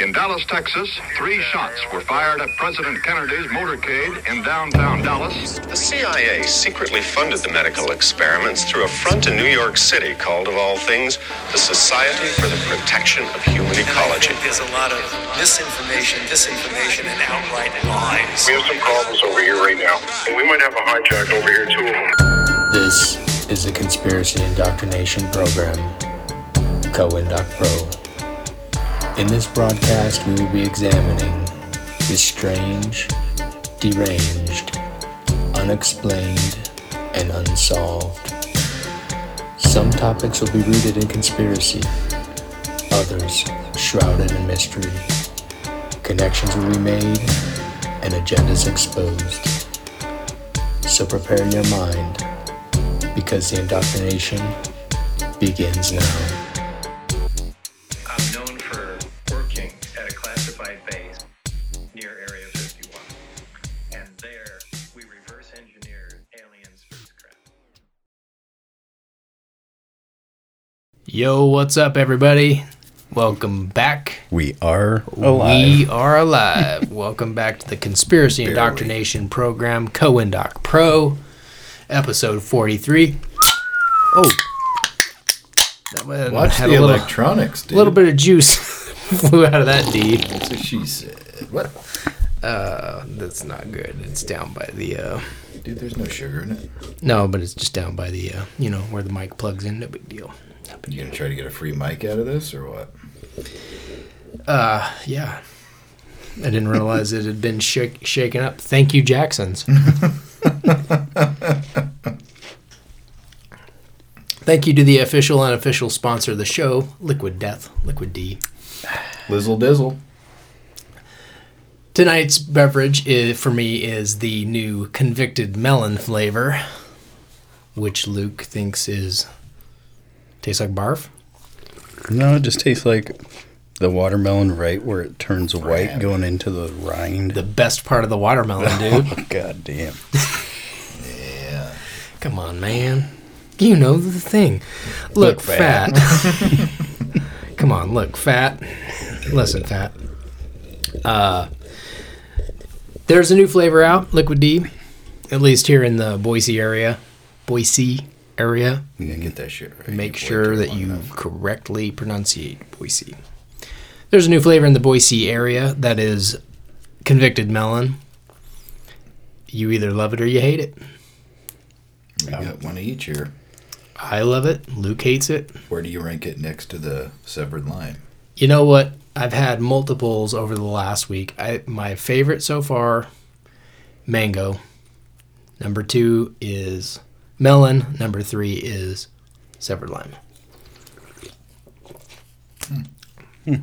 In Dallas, Texas, three shots were fired at President Kennedy's motorcade in downtown Dallas. The CIA secretly funded the medical experiments through a front in New York City called, of all things, the Society for the Protection of Human Ecology. There's a lot of misinformation, disinformation, and outright lies. We have some problems over here right now. And we might have a hijack over here, two of them. This is the Conspiracy Indoctrination Program, CoIndoc Pro. In this broadcast, we will be examining the strange, deranged, unexplained, and unsolved. Some topics will be rooted in conspiracy, others shrouded in mystery. Connections will be made and agendas exposed. So prepare your mind because the indoctrination begins now. Yo, what's up, everybody? Welcome back. We are alive. We are alive. Welcome back to the Conspiracy Indoctrination Program, CoIndoc Pro, episode 43. Oh. That Watch had the a little, electronics, dude. A little bit of juice flew out of that D. That's what she said. What? Uh, that's not good. It's down by the, uh, Dude, there's no sugar in it. no, but it's just down by the, uh, you know, where the mic plugs in. No big deal. You gonna try to get a free mic out of this or what? Uh, yeah. I didn't realize it had been shak- shaken up. Thank you, Jacksons. Thank you to the official and unofficial sponsor of the show, Liquid Death, Liquid D. Lizzle dizzle. Tonight's beverage is, for me is the new convicted melon flavor, which Luke thinks is tastes like barf. No, it just tastes like the watermelon right where it turns white going into the rind. The best part of the watermelon, dude. oh, God damn. yeah. Come on, man. You know the thing. Look, Look, fat. fat. Come on, look, fat. Listen, fat. Uh, there's a new flavor out, Liquid D, at least here in the Boise area. Boise area. You gotta get that shit right. Make Your sure that you enough. correctly pronunciate Boise. There's a new flavor in the Boise area that is convicted melon. You either love it or you hate it. We got um, one of each here. I love it. Luke hates it. Where do you rank it next to the severed lime? You know what? I've had multiples over the last week. I my favorite so far, mango. Number two is melon. Number three is severed lime. Hmm. Hmm.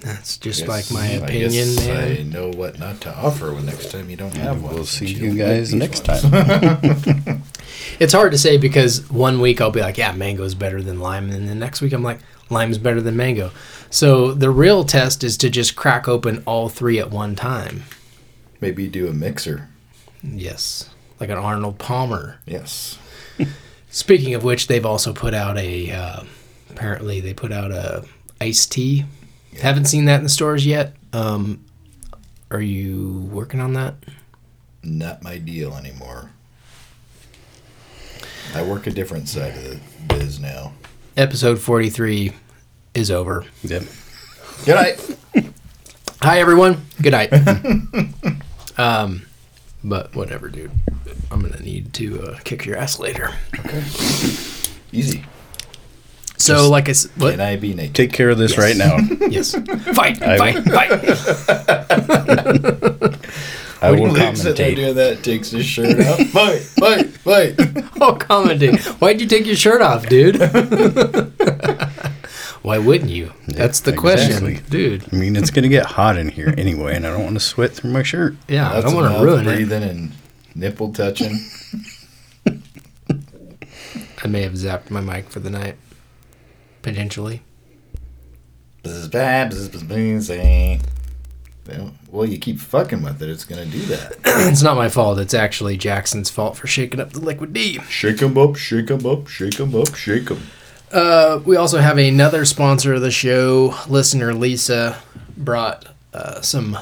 That's just like my Yes, I opinion, guess man. I know what not to offer when next time you don't have one. We'll see you guys next ones. time. It's hard to say because one week I'll be like, yeah, mango's better than lime, and then the next week I'm like, lime's better than mango. So the real test is to just crack open all three at one time. Maybe do a mixer. Yes, like an Arnold Palmer. Yes. Speaking of which, they've also put out a. Uh, apparently, they put out a iced tea. Haven't seen that in the stores yet. Um, are you working on that? Not my deal anymore. I work a different side of the biz now. Episode forty-three is over. Yep. Good night. Hi, everyone. Good night. um, but whatever, dude. I'm gonna need to uh, kick your ass later. Okay. Easy. So, like I said, what? Can I be naked? Take care of this right now. yes, fight, I- fight, fight. I will Luke sitting there commentate. doing that, takes his shirt off. fight, fight, fight. Oh, commenting. Why'd you take your shirt off, dude? Why wouldn't you? That's the exactly. question, dude. I mean, it's gonna get hot in here anyway, and I don't want to sweat through my shirt. Yeah, I don't want to mouth ruin it. breathing and nipple touching. I may have zapped my mic for the night, potentially. Well, Well, you keep fucking with it, it's gonna do that. it's not my fault. It's actually Jackson's fault for shaking up the liquid D. Shake 'em up, shake 'em up, shake 'em up, shake 'em. Uh, we also have another sponsor of the show. Listener Lisa brought uh, some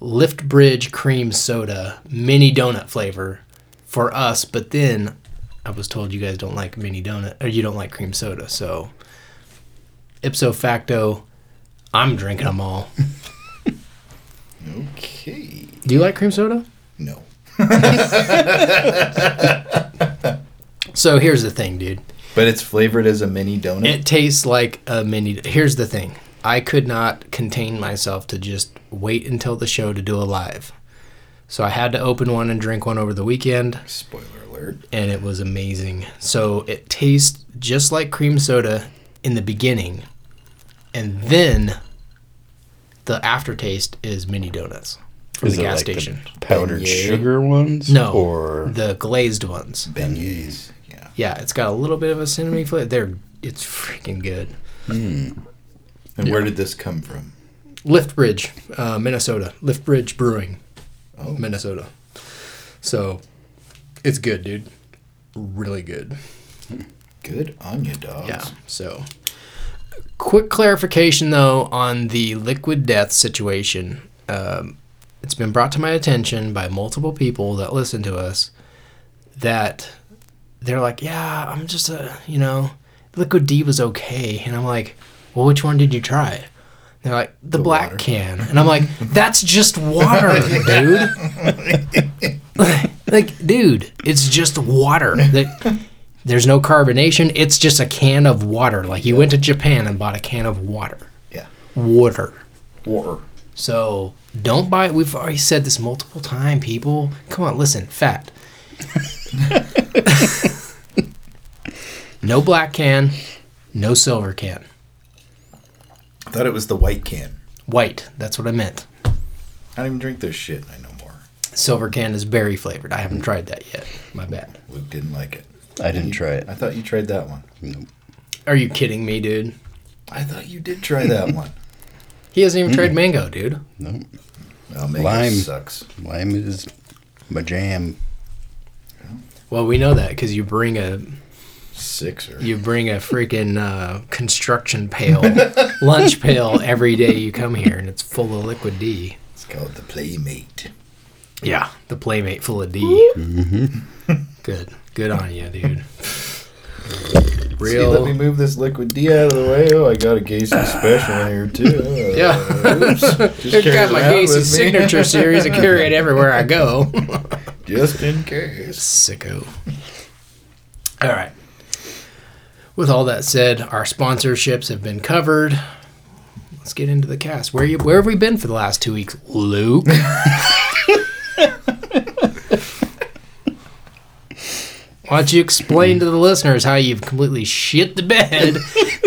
Lift Bridge cream soda, mini donut flavor for us, but then I was told you guys don't like mini donut or you don't like cream soda, so ipso facto, I'm drinking them all. Okay. Do you like cream soda? No. So here's the thing, dude. But it's flavored as a mini donut. It tastes like a mini. Here's the thing. I could not contain myself to just wait until the show to do a live. So I had to open one and drink one over the weekend, Spoiler alert. and it was amazing. So it tastes just like cream soda in the beginning, and then the aftertaste is mini donuts from Is the it gas like the station. powdered Beignet? sugar ones? no, Or the glazed ones. Beignets. Yeah. Yeah, it's got a little bit of a cinnamon flavor. They're it's freaking good. Hmm. And where did this come from? Lift Bridge, uh, Minnesota. Lift Bridge Brewing, Oh. Minnesota. So it's good, dude. Really good. Good on you, dogs. Yeah. So quick clarification though on the liquid death situation. Um, it's been brought to my attention by multiple people that listen to us that they're like, yeah, I'm just a, you know, liquid D was okay. And I'm like, well, which one did you try? They're like, the, black water. can. And I'm like, that's just water, dude. like, dude, it's just water. There's no carbonation. It's just a can of water. Like you went to Japan and bought a can of water. Yeah. Water. Or So don't buy it. We've already said this multiple times, people. Come on, listen, fat. no black can, no silver can. I thought it was the white can. White. That's what I meant. I don't even drink this shit. I know more. Silver can is berry flavored. I haven't tried that yet. My bad. Luke didn't like it. I didn't try it. I thought you tried that one. Nope. Are you kidding me, dude? I thought you did try that one. He hasn't even tried mango, dude. No. Oh, mango Lime. sucks. Lime is my jam. Well, we know that because you bring a Sixer. you bring a freaking uh, construction pail, lunch pail every day you come here, and it's full of liquid D. It's called the Playmate. Yeah, the Playmate full of D. Mm-hmm. Good, good on you, dude. See, let me move this liquid D out of the way. Oh, I got a Gacy special in here too. Uh, Yeah. oops. Just got my Gacy signature series. I carry it everywhere I go. Just in case. Sicko. All right. With all that said, our sponsorships have been covered. Let's get into the cast. Where you? Where have we been for the last two weeks, Luke? Why don't you explain to the listeners how you've completely shit the bed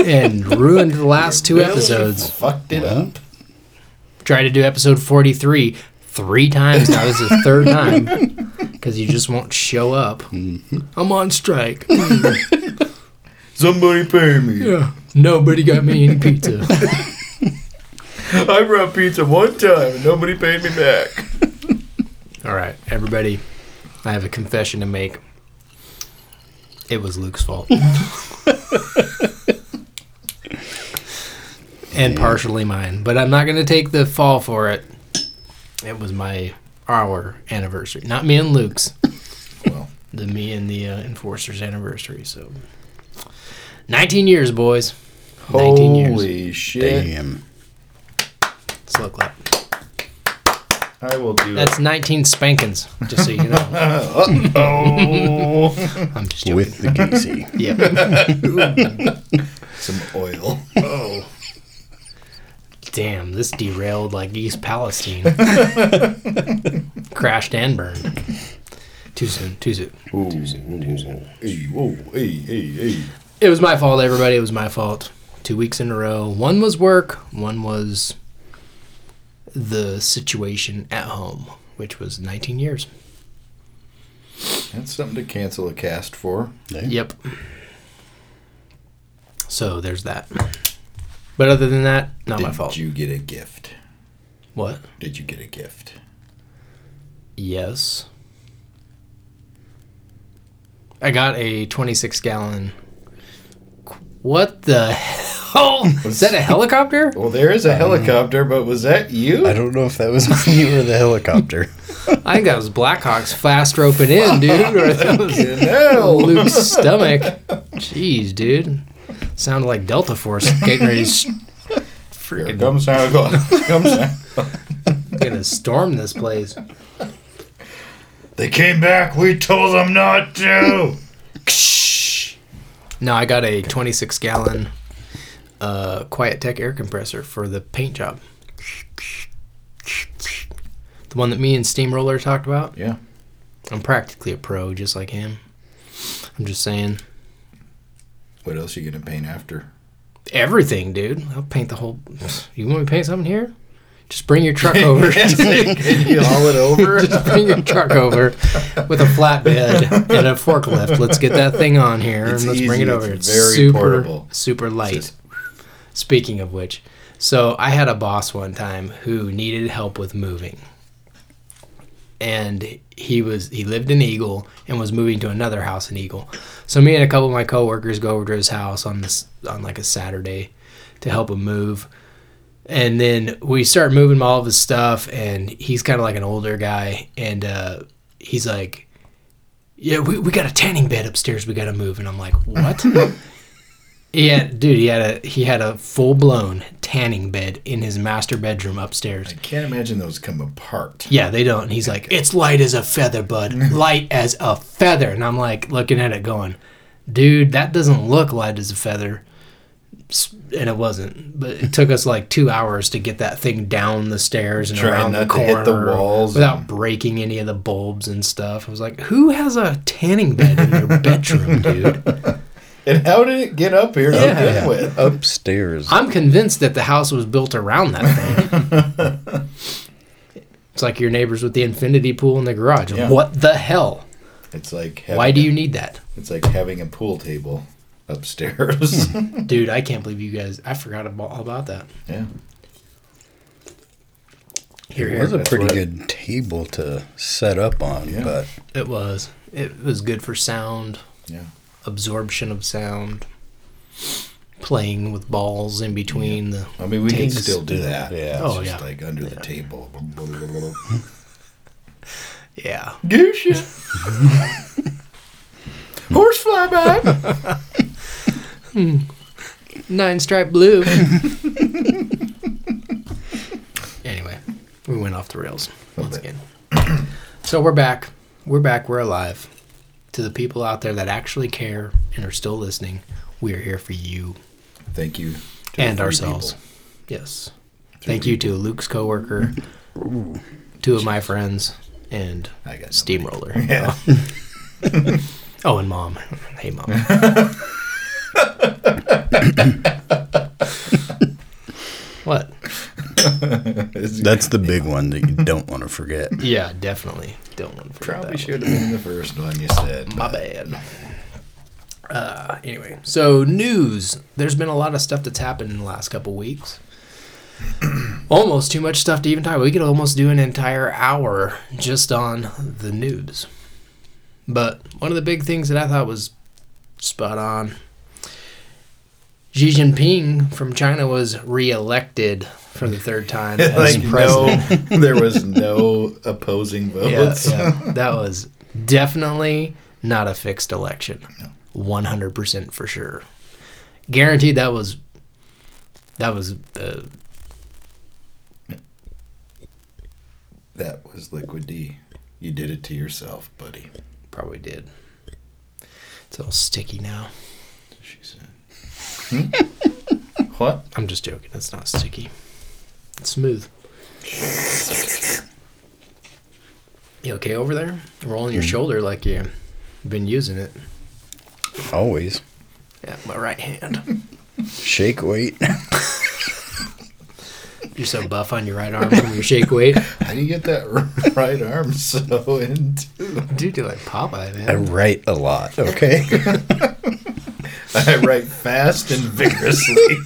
and ruined the last two episodes? Fucked it up. Tried to do episode 43 three times now. This is the third time because you just won't show up. Mm-hmm. I'm on strike. Somebody pay me. Yeah. Nobody got me any pizza. I brought pizza one time and nobody paid me back. All right, everybody. I have a confession to make. It was Luke's fault. and partially mine, but I'm not going to take the fall for it. It was my our anniversary, not me and Luke's. Well. the me and the uh, enforcer's anniversary. So, 19 years, boys. 19 years. Holy shit. Damn. Slow clap. I will do that. That's 19 spankings, just so you know. it. Oh. I'm just joking. With the Gacy. yeah. Some oil. Oh. Damn, this derailed like East Palestine. Crashed and burned. Too soon, too soon. Ooh, ooh, Hey, whoa, hey, hey, hey. It was my fault, everybody. It was my fault. Two weeks in a row. One was work, one was the situation at home, which was 19 years. That's something to cancel a cast for. Yep. So there's that. But other than that, not my Did fault. you get a gift? What? Did you get a gift? Yes. I got a 26 gallon What the hell? Is that a helicopter? Well, there is a helicopter, but was that you? I don't know if that was me or the helicopter. I think that was Blackhawks fast roping in, dude. Or that was hell. Luke's stomach. Jeez, dude. Sounded like Delta Force getting ready to s- Here freaking comes Santa Claus. Comes Santa. gonna storm this place. They came back. We told them not to. No, I got a 26 gallon uh, Quiet Tech air compressor for the paint job. The one that me and Steamroller talked about. Yeah. I'm practically a pro, just like him. I'm just saying What else you gonna paint after? everything, dude. I'll paint the whole. You want me to paint something here? Just bring your truck over. Can you haul it over? Just bring your truck over with a flatbed and a forklift. Let's get that thing on here It's and let's bring it over. It's It's very super, portable. super light. Just- Speaking of which, so I had a boss one time who needed help with moving. And he was he lived in Eagle and was moving to another house in Eagle. So me and a couple of my coworkers go over to his house on this on like a Saturday to help him move. And then we start moving all of his stuff and he's kind of like an older guy and uh, he's like yeah, we, we got a tanning bed upstairs. We got to move, and I'm like, what? yeah, dude, he had a he had a full blown tanning bed in his master bedroom upstairs. I can't imagine those come apart. Yeah, they don't. And he's like, it's light as a feather, bud. Light as a feather. And I'm like looking at it, going, dude, that doesn't look light as a feather. S- And it wasn't. But it took us like two hours to get that thing down the stairs and Trying around the not to corner hit the walls without and- breaking any of the bulbs and stuff. I was like, who has a tanning bed in their bedroom, dude? And how did it get up here to Yeah. begin with? Upstairs. I'm convinced that the house was built around that thing. it's like your neighbors with the infinity pool in the garage. Yeah. What the hell? It's like Why do a- you need that? It's like having a pool table upstairs. Dude, I can't believe you guys. I forgot about, about that. yeah. Here, It was here. a pretty what- good table to set up on, Yeah. but It was. It was good for sound, Yeah. absorption of sound, playing with balls in between the. I mean, we can still do that. Yeah. Oh, It's just yeah. like under the table. Yeah. Goosha. Horsefly bag. Hmm. Nine stripe blue. anyway, we went off the rails once bit. again. so we're back. We're back. We're alive. To the people out there that actually care and are still listening, we are here for you Thank you. to the and three ourselves. people. Yes. Thank you to Luke's coworker, two of my friends, and I got Steamroller. Yeah. Oh, and mom. Hey, mom. what? that's the big one that you don't want to forget. Yeah, definitely. Don't want to forget Probably that. should have been the first one you said. My but bad. Uh, anyway, so news. There's been a lot of stuff that's happened in the last couple weeks. almost too much stuff to even talk. about. We could almost do an entire hour just on the news. But one of the big things that I thought was spot on. Xi Jinping from China was re-elected for the third time as like no, there was no opposing Yeah, votes. yeah, that was definitely not a fixed election. One hundred percent for sure. Guaranteed that was that was uh, That was Liquid D. You did it to yourself, buddy. probably did. It's all sticky now. She what? I'm just joking. It's not sticky. It's smooth. You okay over there? Rolling your hmm. shoulder like you've been using it. Always. Yeah, my right hand. Shake weight. You're so buff on your right arm from your shake weight. How do you get that right arm so into? Dude, you're like Popeye, man. I write a lot, okay? I write fast and vigorously.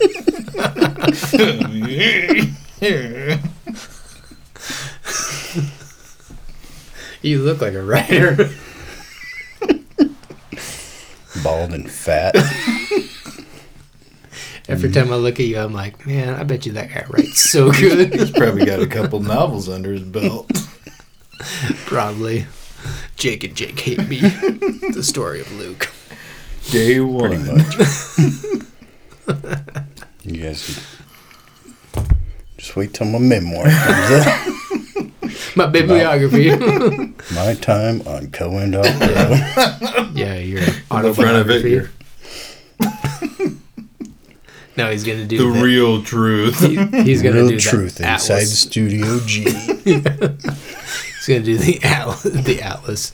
You look like a writer. Bald and fat. Every time I look at you, I'm like, man, I bet you that guy writes so good. He's probably got a couple novels under his belt. Probably. Jake and Jake hate me. the story of Luke. Day one. Pretty much. you guys just wait till my memoir comes out. My bibliography. My time on CoIndoc. yeah, your On the front of it, autobiography. No, he's gonna do the that. real truth. He- he's gonna Real do truth that inside Atlas. Studio G. He's gonna do the atlas. The atlas.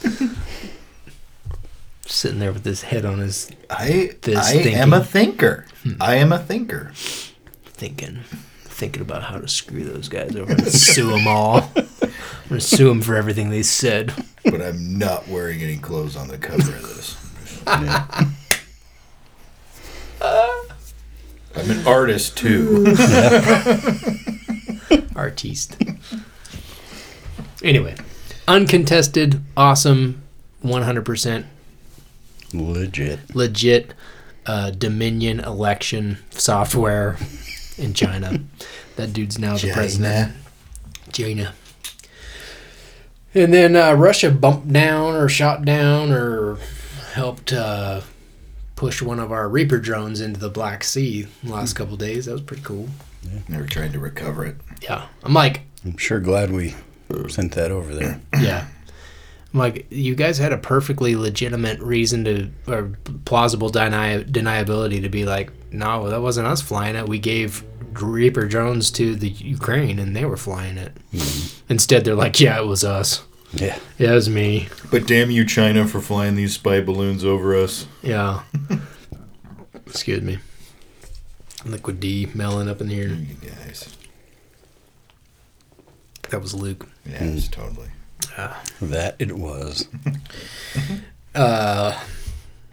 Sitting there with his head on his I This I thinking. am a thinker. Hmm. I am a thinker. thinking, thinking about how to screw those guys over and sue them all. I'm gonna sue them for everything they said. But I'm not wearing any clothes on the cover of this. I'm an artist too. Artiste. Anyway, uncontested, awesome, 100% Legit. legit uh, Dominion election software in China. That dude's now the president. China. And then uh, Russia bumped down or shot down or helped uh, push one of our Reaper drones into the Black Sea the last couple days. That was pretty cool. Yeah. Never tried to recover it. Yeah. I'm like, I'm sure glad we sent that over there. yeah. I'm like, you guys had a perfectly legitimate reason to, or plausible deny, deniability to be like, no, that wasn't us flying it. We gave Reaper drones to the Ukraine and they were flying it. Mm-hmm. Instead, they're like, yeah, it was us. Yeah. Yeah, it was me. But damn you, China, for flying these spy balloons over us. Yeah. Excuse me. Liquid D melon up in here. You guys. That was Luke. Yeah, it's mm. totally. That it was. Uh,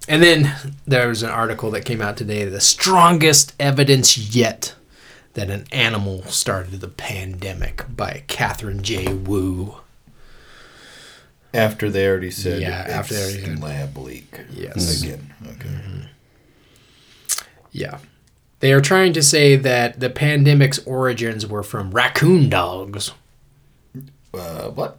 and then there was an article that came out today the strongest evidence yet that an animal started the pandemic by Katherine J. Wu. After they already said Yeah, it's after they already said- lab leak. Yes. Again. Okay. Yeah. They are trying to say that the pandemic's origins were from raccoon dogs. Uh, what?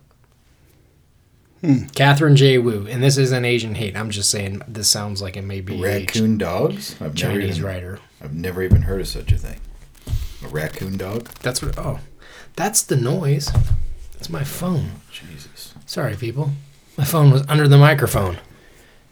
Katherine J. Wu, and this is an Asian hate. I'm just saying this sounds like it may be a Raccoon dogs? I've never Chinese even, writer. I've never even heard of such a thing. A raccoon dog? That's what. Oh, that's the noise. That's my phone. Jesus. Sorry, people. My phone was under the microphone.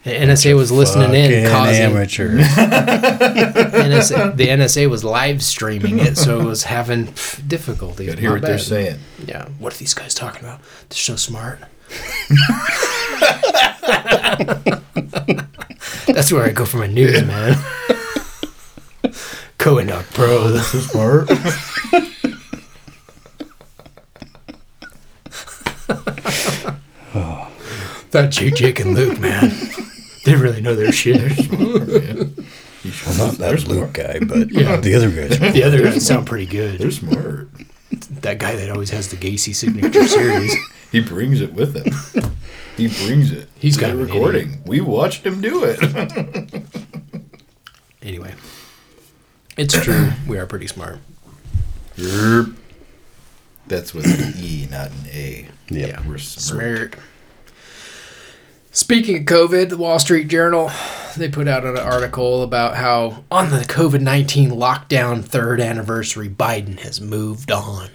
The NSA was listening in, causing amateurs. NSA, the NSA was live streaming it, so it was having pff, difficulties. Gotta hear what they're saying. Yeah. What are these guys talking about? They're so smart. That's where I go for my news, man. CoIndoc Pro. Oh, this is smart. That Jake, Jake, and Luke, man. They really know their shit. well, Not that Luke guy, but Yeah. the other guys. The other guys sound pretty good. They're smart. That guy that always has the Gacy signature series. He brings it with him. He brings it. He's got a recording. We watched him do it. Anyway, it's true. We are pretty smart. That's with an E, not an A. Yep. Yeah. We're smart. Smart. Speaking of COVID, the Wall Street Journal, they put out an article about how on the COVID 19 lockdown third anniversary, Biden has moved on.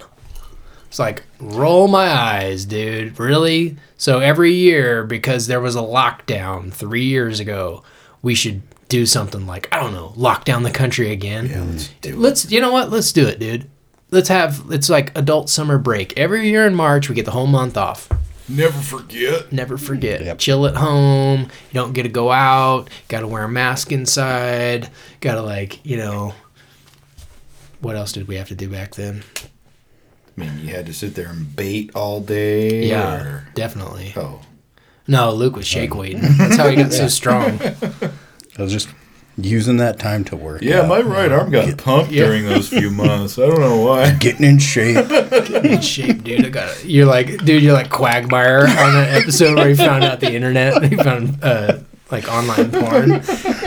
It's like, roll my eyes, dude. Really? So every year, because there was a lockdown three years ago, we should do something like, I don't know, lock down the country again. Yeah, let's do Let's, you know what? Let's do it, dude. Let's have, it's like adult summer break. Every year in March, we get the whole month off. Never forget. Never forget. Yep. Chill at home. You don't get to go out. Got to wear a mask inside. Got to like, you know. What else did we have to do back then? I mean, you had to sit there and bait all day. Yeah, or- definitely. Oh, No, Luke was shake um, weighting. That's how he got so strong. I was just using that time to work. yeah. out. My right arm got pumped Yeah. during those few months. I don't know why. Getting in shape. Getting In shape, dude. I got You're like, dude, you're like Quagmire on that episode where he found out the internet. He found uh, like online porn.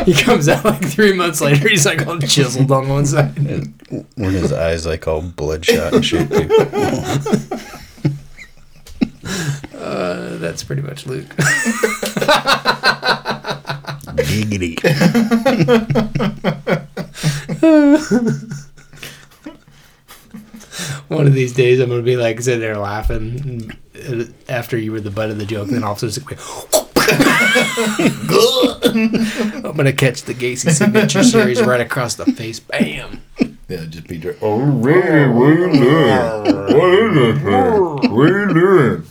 he comes out like three months later. He's like all chiseled on one side. When his eyes like all bloodshot and shit. Dude. Uh, that's pretty much Luke. Giggity. One of these days, I'm gonna be like sitting there laughing after you were the butt of the joke, and then all of a sudden, it's like, I'm gonna catch the Gacy signature series right across the face. Bam! Yeah, just be dr- Oh, really? What are you doing? What is this? What are you doing?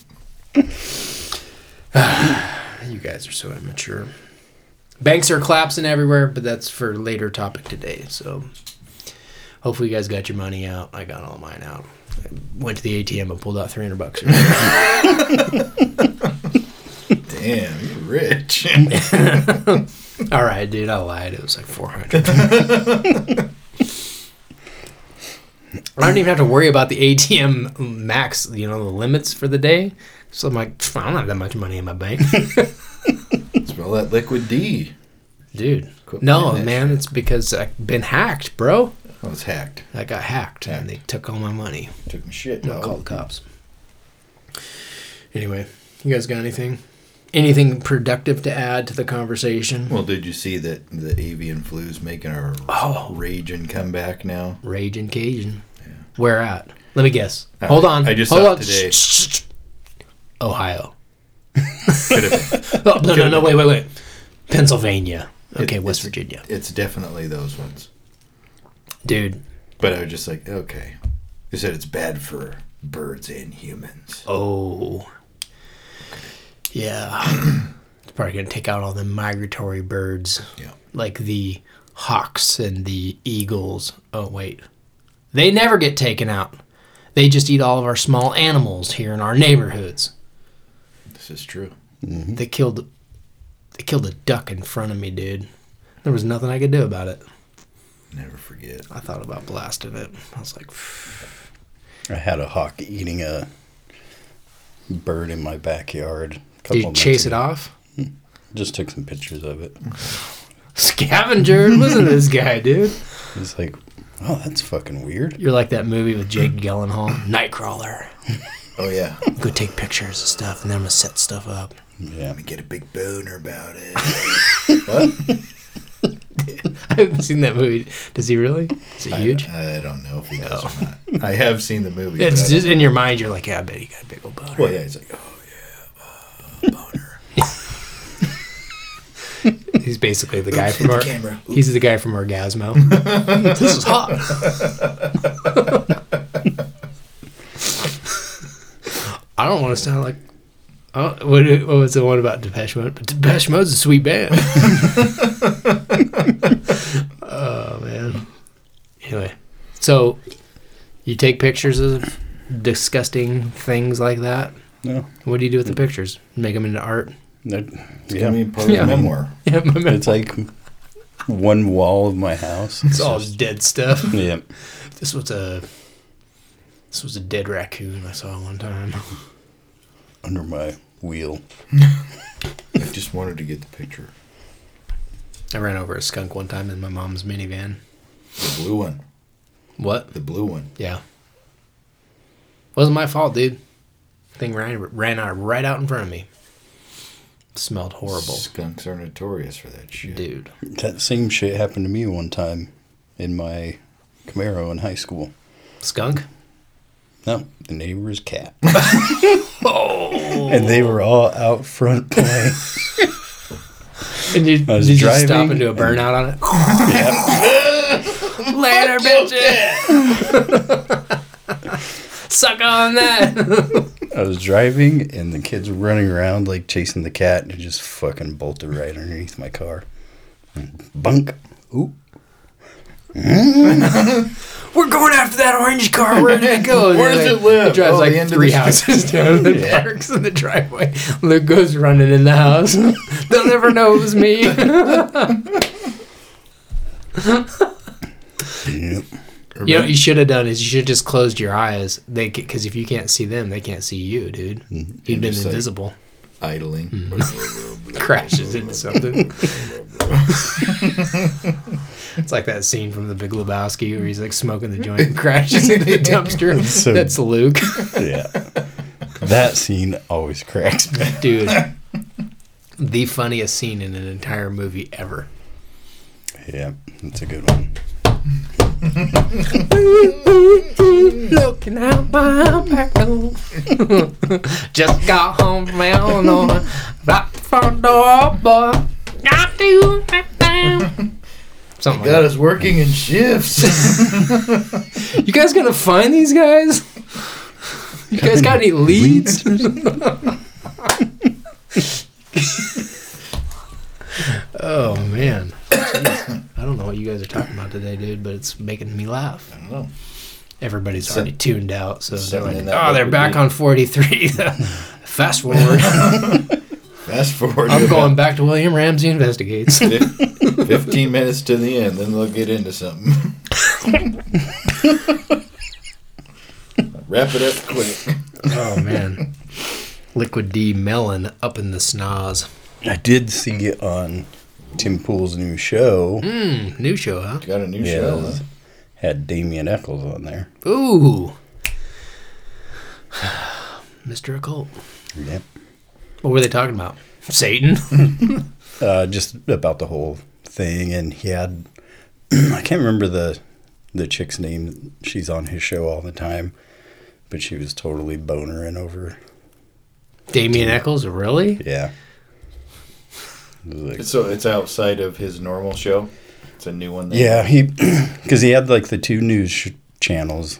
You guys are so immature. Banks are collapsing everywhere, but that's for later topic today. So hopefully you guys got your money out. I got all mine out. I went to the ATM and pulled out 300 bucks. Damn, you're rich. all right, dude, I lied. It was like 400. I don't even have to worry about the ATM max, you know, the limits for the day. So I'm like, I don't have that much money in my bank. Smell that liquid D. Dude. Quit No, man, it's because I've been hacked, bro. I was hacked. I got hacked, and they took all my money. Took my shit. I called the cops. Anyway, you guys got anything? Anything productive to add to the conversation? Well, did you see that the avian flu's making a Oh. raging comeback now? Rage and Cajun. Where at? Let me guess. Uh, Hold on. I just Hold saw on. today. Shh, shh, shh. Ohio. Could have Oh, no, no, no. Wait, wait, wait. Pennsylvania. Okay, It- West it's- Virginia. It's definitely those ones. Dude. But I was just like, okay. You said it's bad for birds and humans. Oh. Yeah. it's probably going to take out all the migratory birds. Yeah. Like the hawks and the eagles. Oh, wait. They never get taken out. They just eat all of our small animals here in our neighborhoods. This is true. Mm-hmm. They killed they killed a duck in front of me, dude. There was nothing I could do about it. Never forget. I thought about blasting it. I was like, I had a hawk eating a bird in my backyard. a did couple you months chase it off? Hmm. Just took some pictures of it. Scavenger, listen to this guy, dude. It's like, oh, that's fucking weird. You're like that movie with Jake Gyllenhaal, Nightcrawler. Oh, yeah. Go take pictures of stuff, and then I'm gonna set stuff up. Yeah. Let me get a big boner about it. what? I haven't seen that movie. Does he really? Is it huge? I, I don't know if he does or not. I have seen the movie. It's just don't- in your mind. You're like, yeah, I bet he got a big old boner. well, yeah, he's like, oh, yeah, uh, boner. He's basically the guy from hit our. the camera. He's the guy from Orgazmo. this is hot. I don't want to sound like. I what, what was the one about Depeche Mode? But Depeche Mode's a sweet band. oh man. Anyway, so you take pictures of disgusting things like that. No. What do you do with the pictures? Make them into art? That, It's yeah. gonna be part of Yeah. memoir. Yeah, my man. It's like one wall of my house. It's all dead stuff. Yeah. This was a this was a dead raccoon I saw one time. Under my wheel. I just wanted to get the picture. I ran over a skunk one time in my mom's minivan. The blue one. What? The blue one. Yeah. Wasn't my fault, dude. Thing ran ran out right out in front of me. Smelled horrible, Skunks are notorious for that shit. dude. That same shit happened to me one time in my Camaro in high school. Skunk? No, the neighbor's cat. And they were all out front playing. And you, I was did you stop driving and do a and- burnout on it? yeah. Later, bitches. Suck on that. I was driving and the kids were running around like chasing the cat and it just fucking bolted right underneath my car. Bunk. Ooh. We're going after that orange car. Where did it go? And Where they're does like- it live? drives Oh, like the end of three the houses down and then parks in the driveway. Luke goes running in the house. They'll never know it was me. Yep. you know what you should have done is you should have just closed your eyes. They because if you can't see them, they can't see you, dude. Mm-hmm. You've been just like- invisible. idling. Mm-hmm. crashes into something. It's like that scene from The Big Lebowski where he's like smoking the joint and crashes into the dumpster. So- That's Luke, Yeah. that scene always cracks me. dude. The funniest scene in an entire movie ever. Yeah, that's a good one. Looking out my window. Just got home from Illinois. Right front door, boy. Got to Something like Got us working in shifts. You guys gonna find these guys? You guys got any leads? oh man. Jeez. I don't know what you guys are talking about today, dude, but it's making me laugh. I don't know. Everybody's already tuned out, so they're something like, in that "Oh, they're liquid back deep." on 43." Fast forward. Fast forward. I'm going back to William Ramsey investigates. 15 minutes to the end, then they'll get into something. Wrap it up quick. oh man, Liquid D melon up in the snaz. I did see it on Tim Pool's new show. Mm, new show, huh? Got a new Yeah, show. it was- had Damien Echols on there. Ooh, Mr. Occult. Yep. What were they talking about? Satan. Uh, just about the whole thing, and he had I can't remember the the chick's name. She's on his show all the time, but she was totally bonering over. Damien Echols, really? Yeah. It like- So it's outside of his normal show. It's a new one. Then. Yeah, he because he had like the two news sh- channels,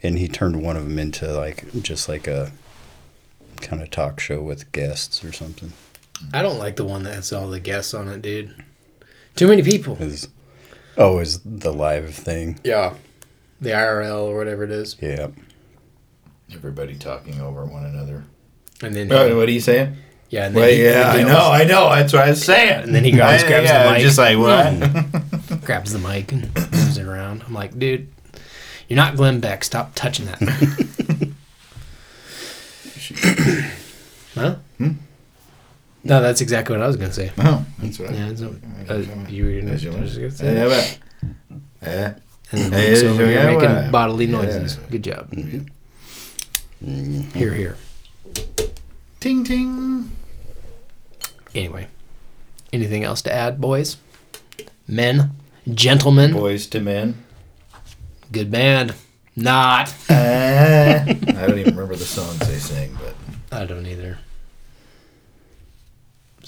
and he turned one of them into like just like a kind of talk show with guests or something. I don't like the one that has all the guests on it, dude. Too many people. Is oh, is the live thing? Yeah. The IRL or whatever it is. Yeah, Everybody talking over one another. And then Oh, what are you saying? yeah, and then Well, he- yeah, he I know, I know. That's what I was saying. And then he goes, I- grabs yeah, the mic. Just like what? grabs the mic and moves it around. I'm like, dude, you're not Glenn Beck. Stop touching that. huh? No, that's exactly what I was gonna say. oh, that's what. Yeah, uh, you were gonna, That's I what- was gonna say. Yeah, yeah. And Hey, Luke's over yeah, making bodily yeah. noises. Good job. Here, here. Ting ting. Anyway, anything else to add, boys? Men, gentlemen, Boys to men. good band. Not. Uh, I don't even remember the songs they sang, but I don't either.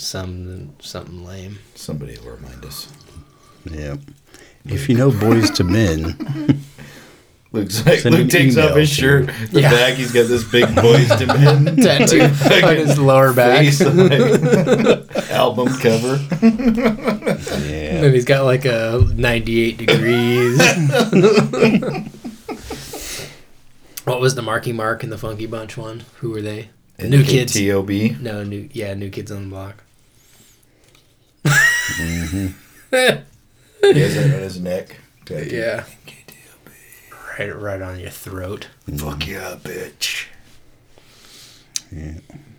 Some something lame. somebody will remind us. yeah. If you know boys to men, Luke's like, Send Luke takes off his shirt, the Yeah. back. He's got this big boys to men Tattoo on his lower back. face, like, album cover. yeah, And he's got like a 98 degrees. what was the Marky Mark and the Funky Bunch one? Who were they? New Kids. T.O.B. No, new yeah, New Kids on the Block. Mm-hmm. He has that on his neck. Yeah. Right, right on your throat. Fuck yeah, bitch. yeah.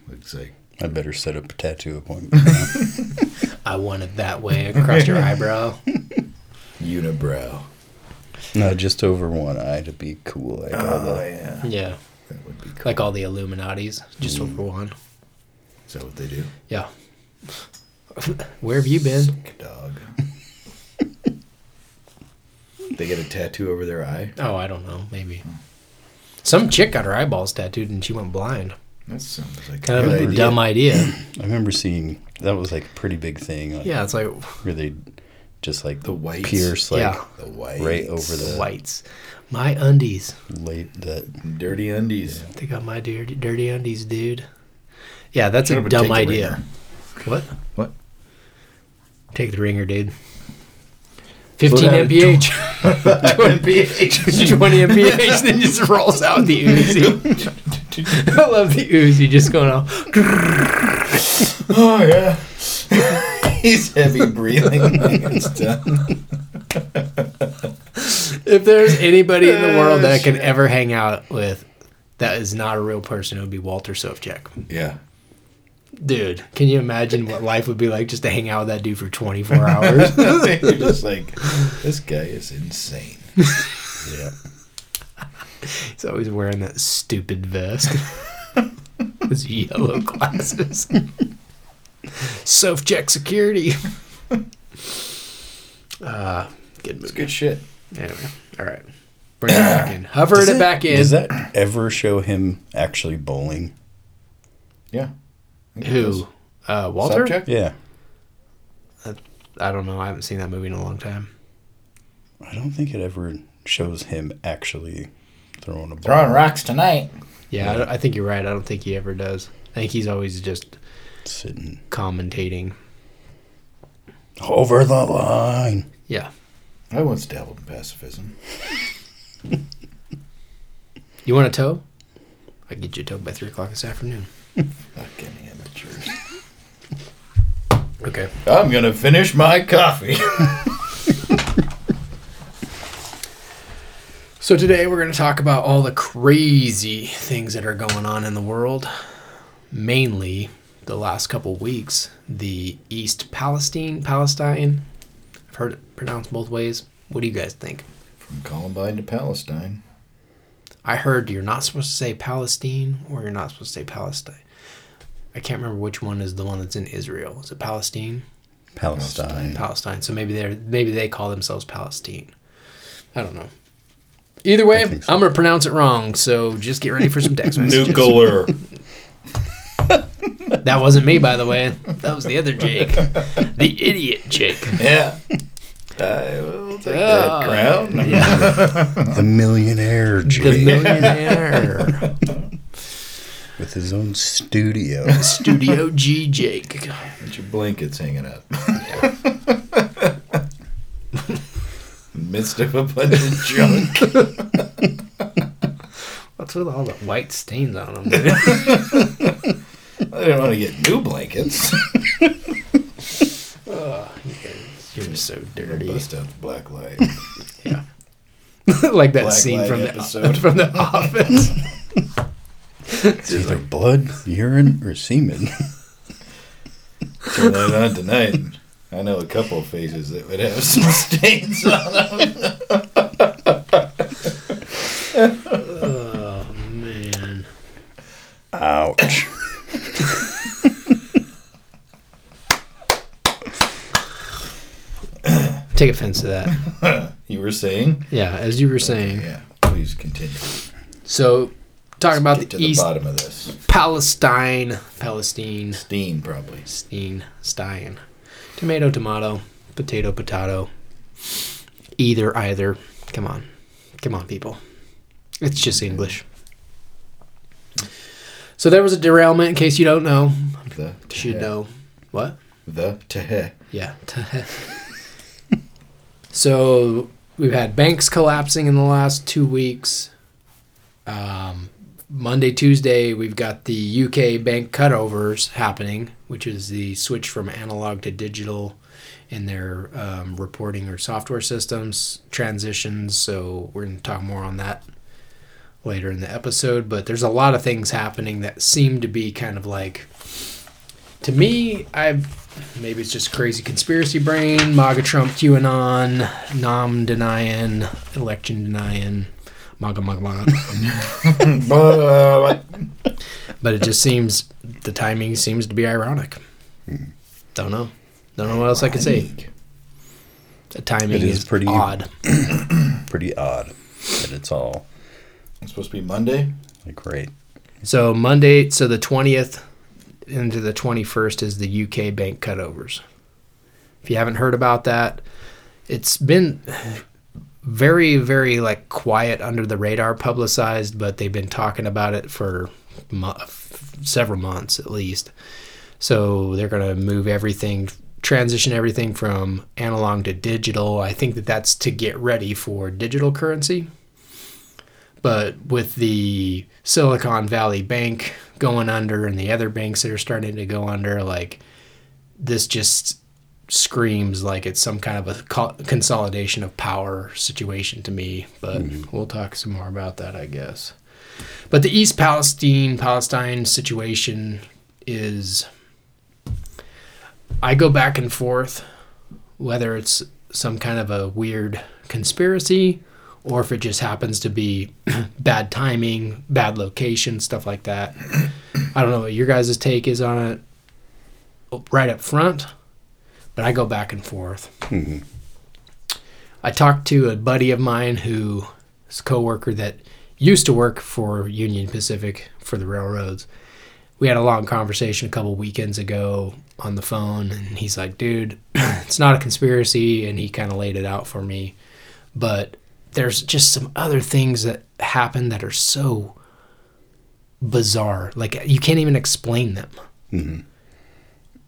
Looks like I better set up a tattoo appointment. I want it that way across your eyebrow. unibrow. no, just over one eye to be cool. Like all Oh the, yeah, Yeah, that would be cool. like all the Illuminati's, just over mm. one. Is that what they do? Yeah. Where have you been? Sick dog. they get a tattoo over their eye. Oh, I don't know. Maybe. Some chick got her eyeballs tattooed and she went blind. That sounds like Kind a of a idea. dumb idea. I remember seeing that was like a pretty big thing. Like, Yeah, it's like where they just like The whites. pierce like Yeah. The white, right over the whites. My undies. late that. dirty undies. They got my dirty, dirty undies, dude. Yeah, that's Should've a dumb idea. What? What? Take the ringer, dude. 15 mph. 20 mph. 20 mph. Then just rolls out the Uzi. I love the Uzi just going off. Oh yeah. He's heavy breathing it's done. If there's anybody in the oh, world that I Oh, can ever hang out with that is not a real person, it would be Walter Sobchak. Yeah. Dude, can you imagine what life would be like just to hang out with that dude for 24 hours? You're just like, this guy is insane. Yeah. He's always wearing that stupid vest. His yellow glasses. Sobchak security. Uh, good movie. It's good shit. Anyway, all right. Bring it back in. Hovered Does it back in. Does that ever show him actually bowling? Yeah. Who? Uh, Walter? Sobchak? Yeah. I don't know. I haven't seen that movie in a long time. I don't think it ever shows him actually throwing a ball. Throwing rocks tonight. Yeah, I I, think you're right. I don't think he ever does. I think he's always just Sitting commentating. over the line. Yeah. I once dabbled in pacifism. You want a toe? I get you a toe by 3 o'clock this afternoon. Fucking amateurs. Okay. I'm gonna finish my coffee. So today we're going to talk about all the crazy things that are going on in the world. Mainly the last couple weeks, the East Palestine, Palestine. I've heard it pronounced both ways. What do you guys think? From Columbine to Palestine. I heard you're not supposed to say Palestine or you're not supposed to say Palestine. I can't remember which one is the one that's in Israel. Is it Palestine? Palestine. Palestine. So maybe they're maybe they call themselves Palestine. I don't know. Either way, so. I'm gonna pronounce it wrong. So just get ready for some text messages. Nuclear. That wasn't me, by the way. That was the other Jake, the idiot Jake. yeah. I will take Ah, that crown. Yeah, The millionaire Jake. the millionaire with his own studio. Studio G Jake. Get your blankets hanging up. Midst of a bunch of junk. What's with all the white stains on them? Dude? I didn't want to get new blankets. Oh, you're just so dirty. Bust out the black light. like that Black scene from the episode. from the Office. It's either blood, urine, or semen. Turn that on tonight. I know a couple of faces that would have some stains on them. Oh man. Ouch. Take offense to that. You were saying? Yeah, as you were saying. Yeah. Please continue. So, talking about Get the, to the East bottom of this. Palestine, Palestine, Steen, probably. Steen, Stein, tomato, tomato, potato, potato. Either, either. Come on, come on, people. It's just English. So there was a derailment. In case you don't know, The should know. What? The teh. Yeah. so we've had banks collapsing in the last two weeks. Um, Monday, Tuesday, we've got the UK bank cutovers happening, which is the switch from analog to digital in their um, reporting or software systems transitions. So we're going to talk more on that later in the episode. But there's a lot of things happening that seem to be kind of like, to me, I've maybe it's just crazy conspiracy brain, MAGA Trump, QAnon, nom denying, election denying. But uh, But it just seems the timing seems to be ironic. Hmm. Don't know. Don't know what else I could say. The timing It is is, pretty- odd. Pretty odd that it's all it's supposed to be Monday. like great. So Monday, so the twentieth into the twenty first is the UK bank cutovers. If you haven't heard about that, it's been very, very like quiet under the radar publicized, but they've been talking about it for mo- several months at least. So they're going to move everything, transition everything from analog to digital. I think that that's to get ready for digital currency. But with the Silicon Valley Bank going under and the other banks that are starting to go under, like this just screams like it's some kind of a co- consolidation of power situation to me. But mm-hmm. we'll talk some more about that, I guess. But the East Palestine Palestine situation is I go back and forth whether it's some kind of a weird conspiracy or if it just happens to be bad timing, bad location, stuff like that. I don't know what your guys' take is on it right up front, but I go back and forth. I talked to a buddy of mine who is a coworker that used to work for Union Pacific for the railroads. We had a long conversation a couple weekends ago on the phone, and he's like, "Dude, it's not a conspiracy," and he kind of laid it out for me. But there's just some other things that happen that are so bizarre, like you can't even explain them. Mm-hmm.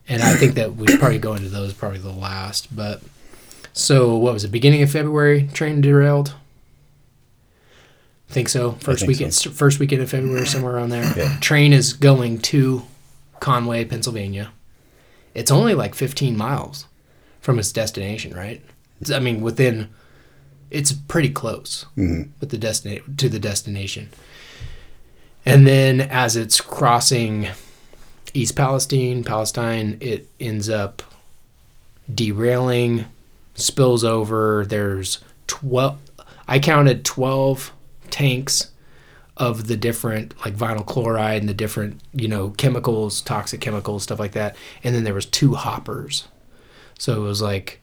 And I think that we probably go into those probably the last, but. So what was it? Beginning of February, train derailed. Think so. First think weekend, so. first weekend of February, somewhere around there. Yeah. Train is going to Conway, Pennsylvania. It's only like 15 miles from its destination, right? It's- I mean, within. It's pretty close mm-hmm. with the destination to the destination. And then as it's crossing East Palestine, Palestine, it ends up derailing, spills over. There's 12, I counted 12 tanks of the different, like vinyl chloride and the different, you know, chemicals, toxic chemicals, stuff like that. And then there was two hoppers. So it was like,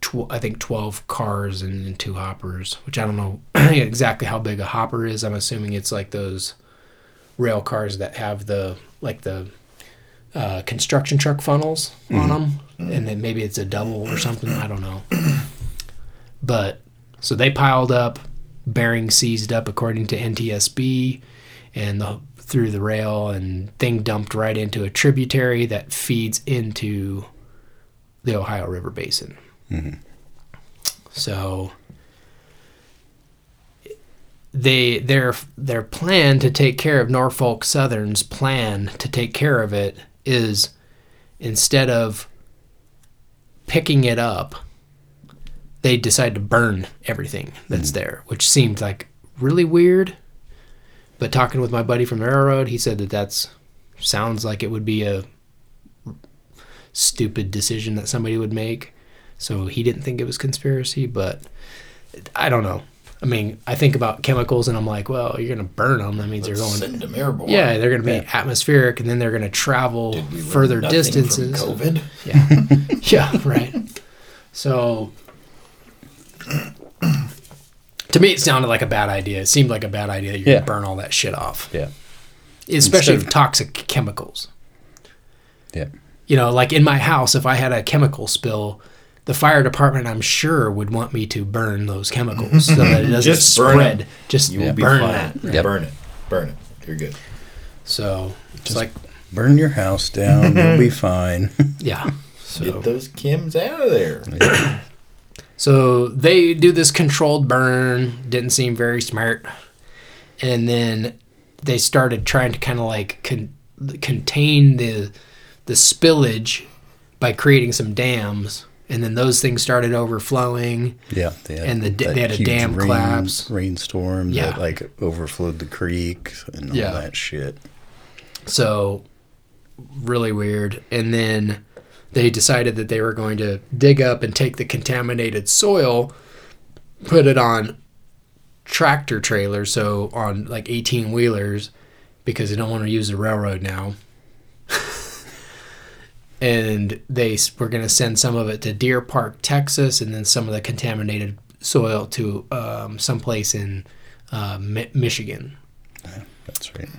tw- I think 12 cars and, then two hoppers, which I don't know exactly how big a hopper is. I'm assuming it's like those rail cars that have the, like the, uh, construction truck funnels on them, and then maybe it's a double or something. I don't know. But so they piled up, bearing seized up according to NTSB, and the, through the rail, and thing dumped right into a tributary that feeds into the Ohio River Basin. So they their their plan to take care of Norfolk Southern's plan to take care of it is instead of picking it up, they decide to burn everything that's hmm. there, which seemed like really weird. But talking with my buddy from the railroad, he said that that's sounds like it would be a stupid decision that somebody would make. So he didn't think it was conspiracy, but I don't know. I mean, I think about chemicals and I'm like, well, you're going to burn them. That means they're going Send them airborne. yeah, they're going to be atmospheric, and then they're going to travel Did we learn further from distances. COVID. Yeah, yeah, right. So, to me, it sounded like a bad idea. It seemed like a bad idea. You're Yeah. going to burn all that shit off, Yeah. especially Instead toxic chemicals. Yeah. You know, like in my house, if I had a chemical spill, the fire department, I'm sure, would want me to burn those chemicals so that it doesn't Just burn spread. it. Just You will be burn fine. that. Yep. Burn it. Burn it. You're good. So it's like, Burn your house down. You'll be fine. yeah. So Get those chems out of there. So they do this controlled burn, didn't seem very smart. And then they started trying to kind of like con- contain the the spillage by creating some dams. And then those things started overflowing. Yeah. They had, And the they had a dam rain, collapse. Rainstorm Yeah. that like overflowed the creek and all Yeah. that shit. So really weird. And then they decided that they were going to dig up and take the contaminated soil, put it on tractor trailers, so on like 18 wheelers, because they don't want to use the railroad now. And they were going to send some of it to Deer Park, Texas, and then some of the contaminated soil to um, someplace in uh, Mi- Michigan That's right.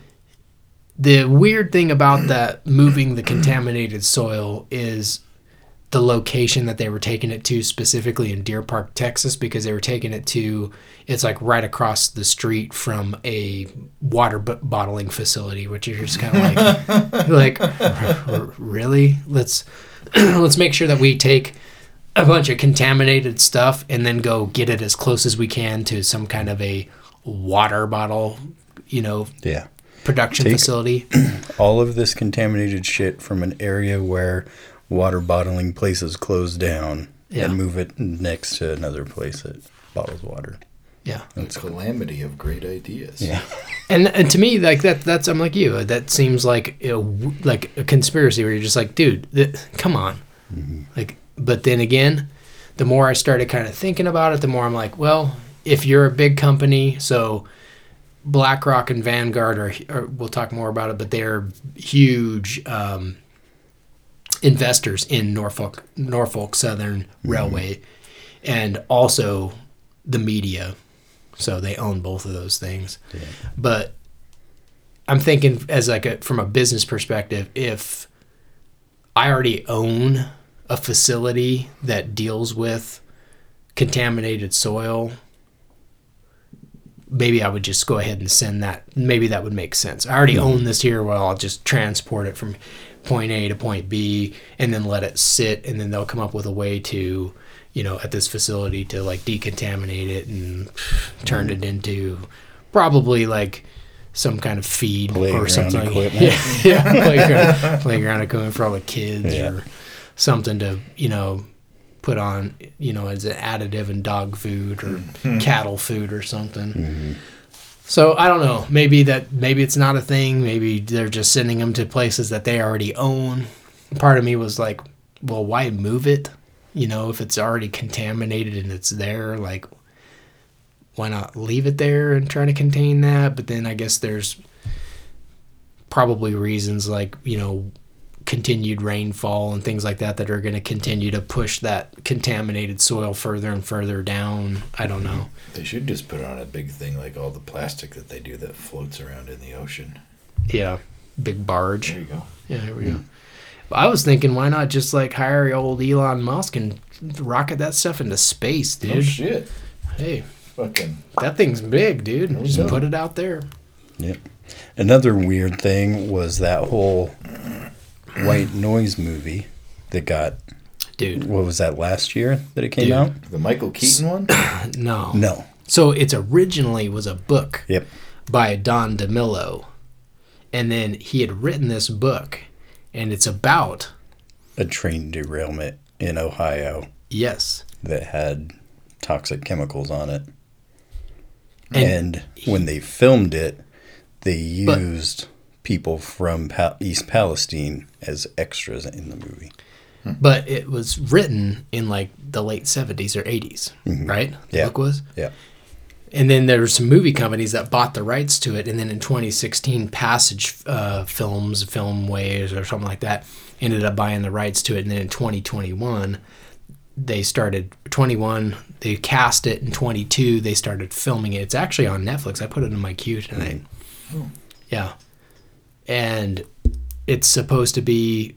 the weird thing about that moving the contaminated soil is the location that they were taking it to specifically in Deer Park, Texas because they were taking it to it's like right across the street from a water b- bottling facility which you're just kind of like like "R- r- really let's let's make sure that we take a bunch of contaminated stuff and then go get it as close as we can to some kind of a water bottle you know Yeah. production Take- facility. All of this contaminated shit from an area where water bottling places close down Yeah. and move it next to another place that bottles water. Yeah. The calamity of great ideas. Yeah. And and to me like that that's I'm like you. That seems like a, like a conspiracy where you're just like, dude, th- come on. Like, but then again, the more I started kind of thinking about it, the more I'm like, well, if you're a big company, so BlackRock and Vanguard are, are we'll talk more about it, but they're huge um, investors in Norfolk Norfolk Southern mm-hmm. Railway, and also the media. So they own both of those things. But I'm thinking as like a from a business perspective, if I already own a facility that deals with contaminated soil, maybe I would just go ahead and send that. Maybe that would make sense. I already own this here. Well, I'll just transport it from point A to point B and then let it sit, and then they'll come up with a way to, you know, at this facility to like decontaminate it and turn it into probably like some kind of feed or something. equipment. Yeah, yeah, playground, playground equipment for all the kids Yeah. or something to you know put on you know as an additive in dog food or hmm. cattle food or something. Mm-hmm. So I don't know. Maybe that maybe it's not a thing. Maybe they're just sending them to places that they already own. Part of me was like, well, why move it? You know, if it's already contaminated and it's there, like, why not leave it there and try to contain that? But then I guess there's probably reasons like you know continued rainfall and things like that that are going to continue to push that contaminated soil further and further down. I don't know. They should just put on a big thing like all the plastic that they do that floats around in the ocean. Yeah, big barge. There you go. Yeah, there we go. But I was thinking, why not just like hire old Elon Musk and rocket that stuff into space, oh, dude? Oh shit! hey, Fucking that thing's big, dude. Just go. put it out there. Yep. Another weird thing was that whole white noise movie that got Dude, what was that last year that it came Dude. out? the Michael Keaton one. no. No. So it's originally was a book Yep. by Don DeLillo. And then he had written this book and it's about A train derailment in Ohio yes. that had toxic chemicals on it. And And, when they filmed it, they But- used people from pa- East Palestine as extras in the movie. but it was written in like the late 70s or 80s, right? The Mm-hmm. Yeah. book was. Yeah. And then there were some movie companies that bought the rights to it. And then in 2016, Passage uh, Films, Filmways, or something like that, ended up buying the rights to it. And then in 2021, they started 21. They cast it in 22. They started filming it. It's actually on Netflix. I put it in my queue tonight. Yeah, and it's supposed to be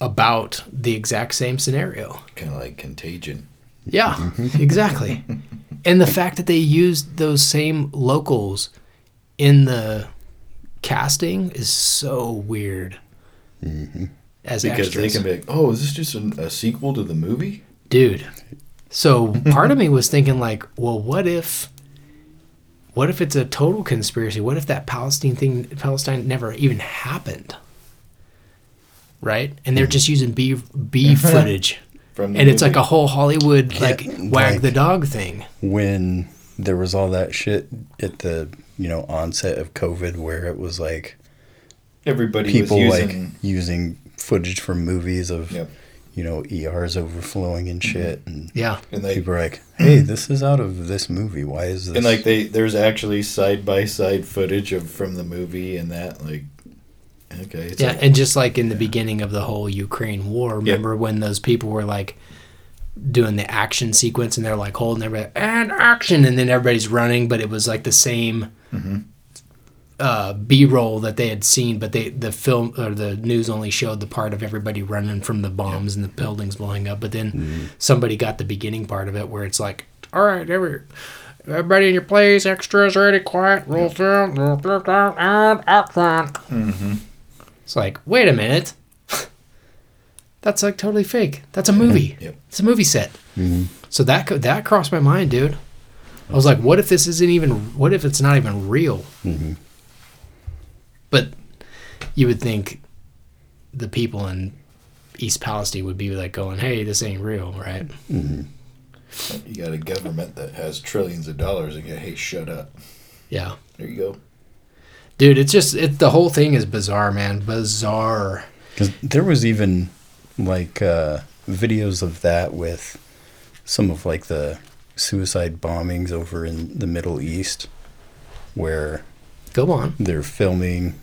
about the exact same scenario. kind of like Contagion. Yeah, exactly. and the fact that they used those same locals in the casting is so weird. Mm-hmm. As Because extras. they can be like, oh, is this just a, a sequel to the movie? dude. So part of me was thinking like, well, what if, what if it's a total conspiracy? What if that Palestine thing, Palestine never even happened? Right, and they're mm-hmm. just using B B footage, From the and it's like a whole Hollywood like wag like- the dog thing. When there was all that shit at the, you know, onset of COVID where it was like everybody people was like using. using footage from movies of Yep. You know ERs overflowing and mm-hmm. shit. And Yeah, And they people are like hey this is out of this movie. Why is this and like they there's actually side by side footage of from the movie and that like okay it's yeah, like, and just like in the beginning of the whole Ukraine war, remember when those people were like doing the action sequence and they're like holding everybody and action, and then everybody's running, but it was like the same mm-hmm. Uh, B roll that they had seen, but they the film or the news only showed the part of everybody running from the bombs and the buildings blowing up, but then mm-hmm. somebody got the beginning part of it where it's like, all right, every. Everybody in your place, extras ready, quiet, roll through, and action. Mm-hmm. It's like, wait a minute. That's like totally fake. That's a movie. Yep. It's a movie set. Mm-hmm. So that that crossed my mind, dude. I was like, what if this isn't even? What if it's not even real? But you would think the people in East Palestine would be like going, "Hey, this ain't real, right?" you got a government that has trillions of dollars and go hey shut up Yeah, there you go dude. It's just it. The whole thing is bizarre, man. Bizarre. because there was even like uh, videos of that with some of like the suicide bombings over in the Middle East, where Go on. they're filming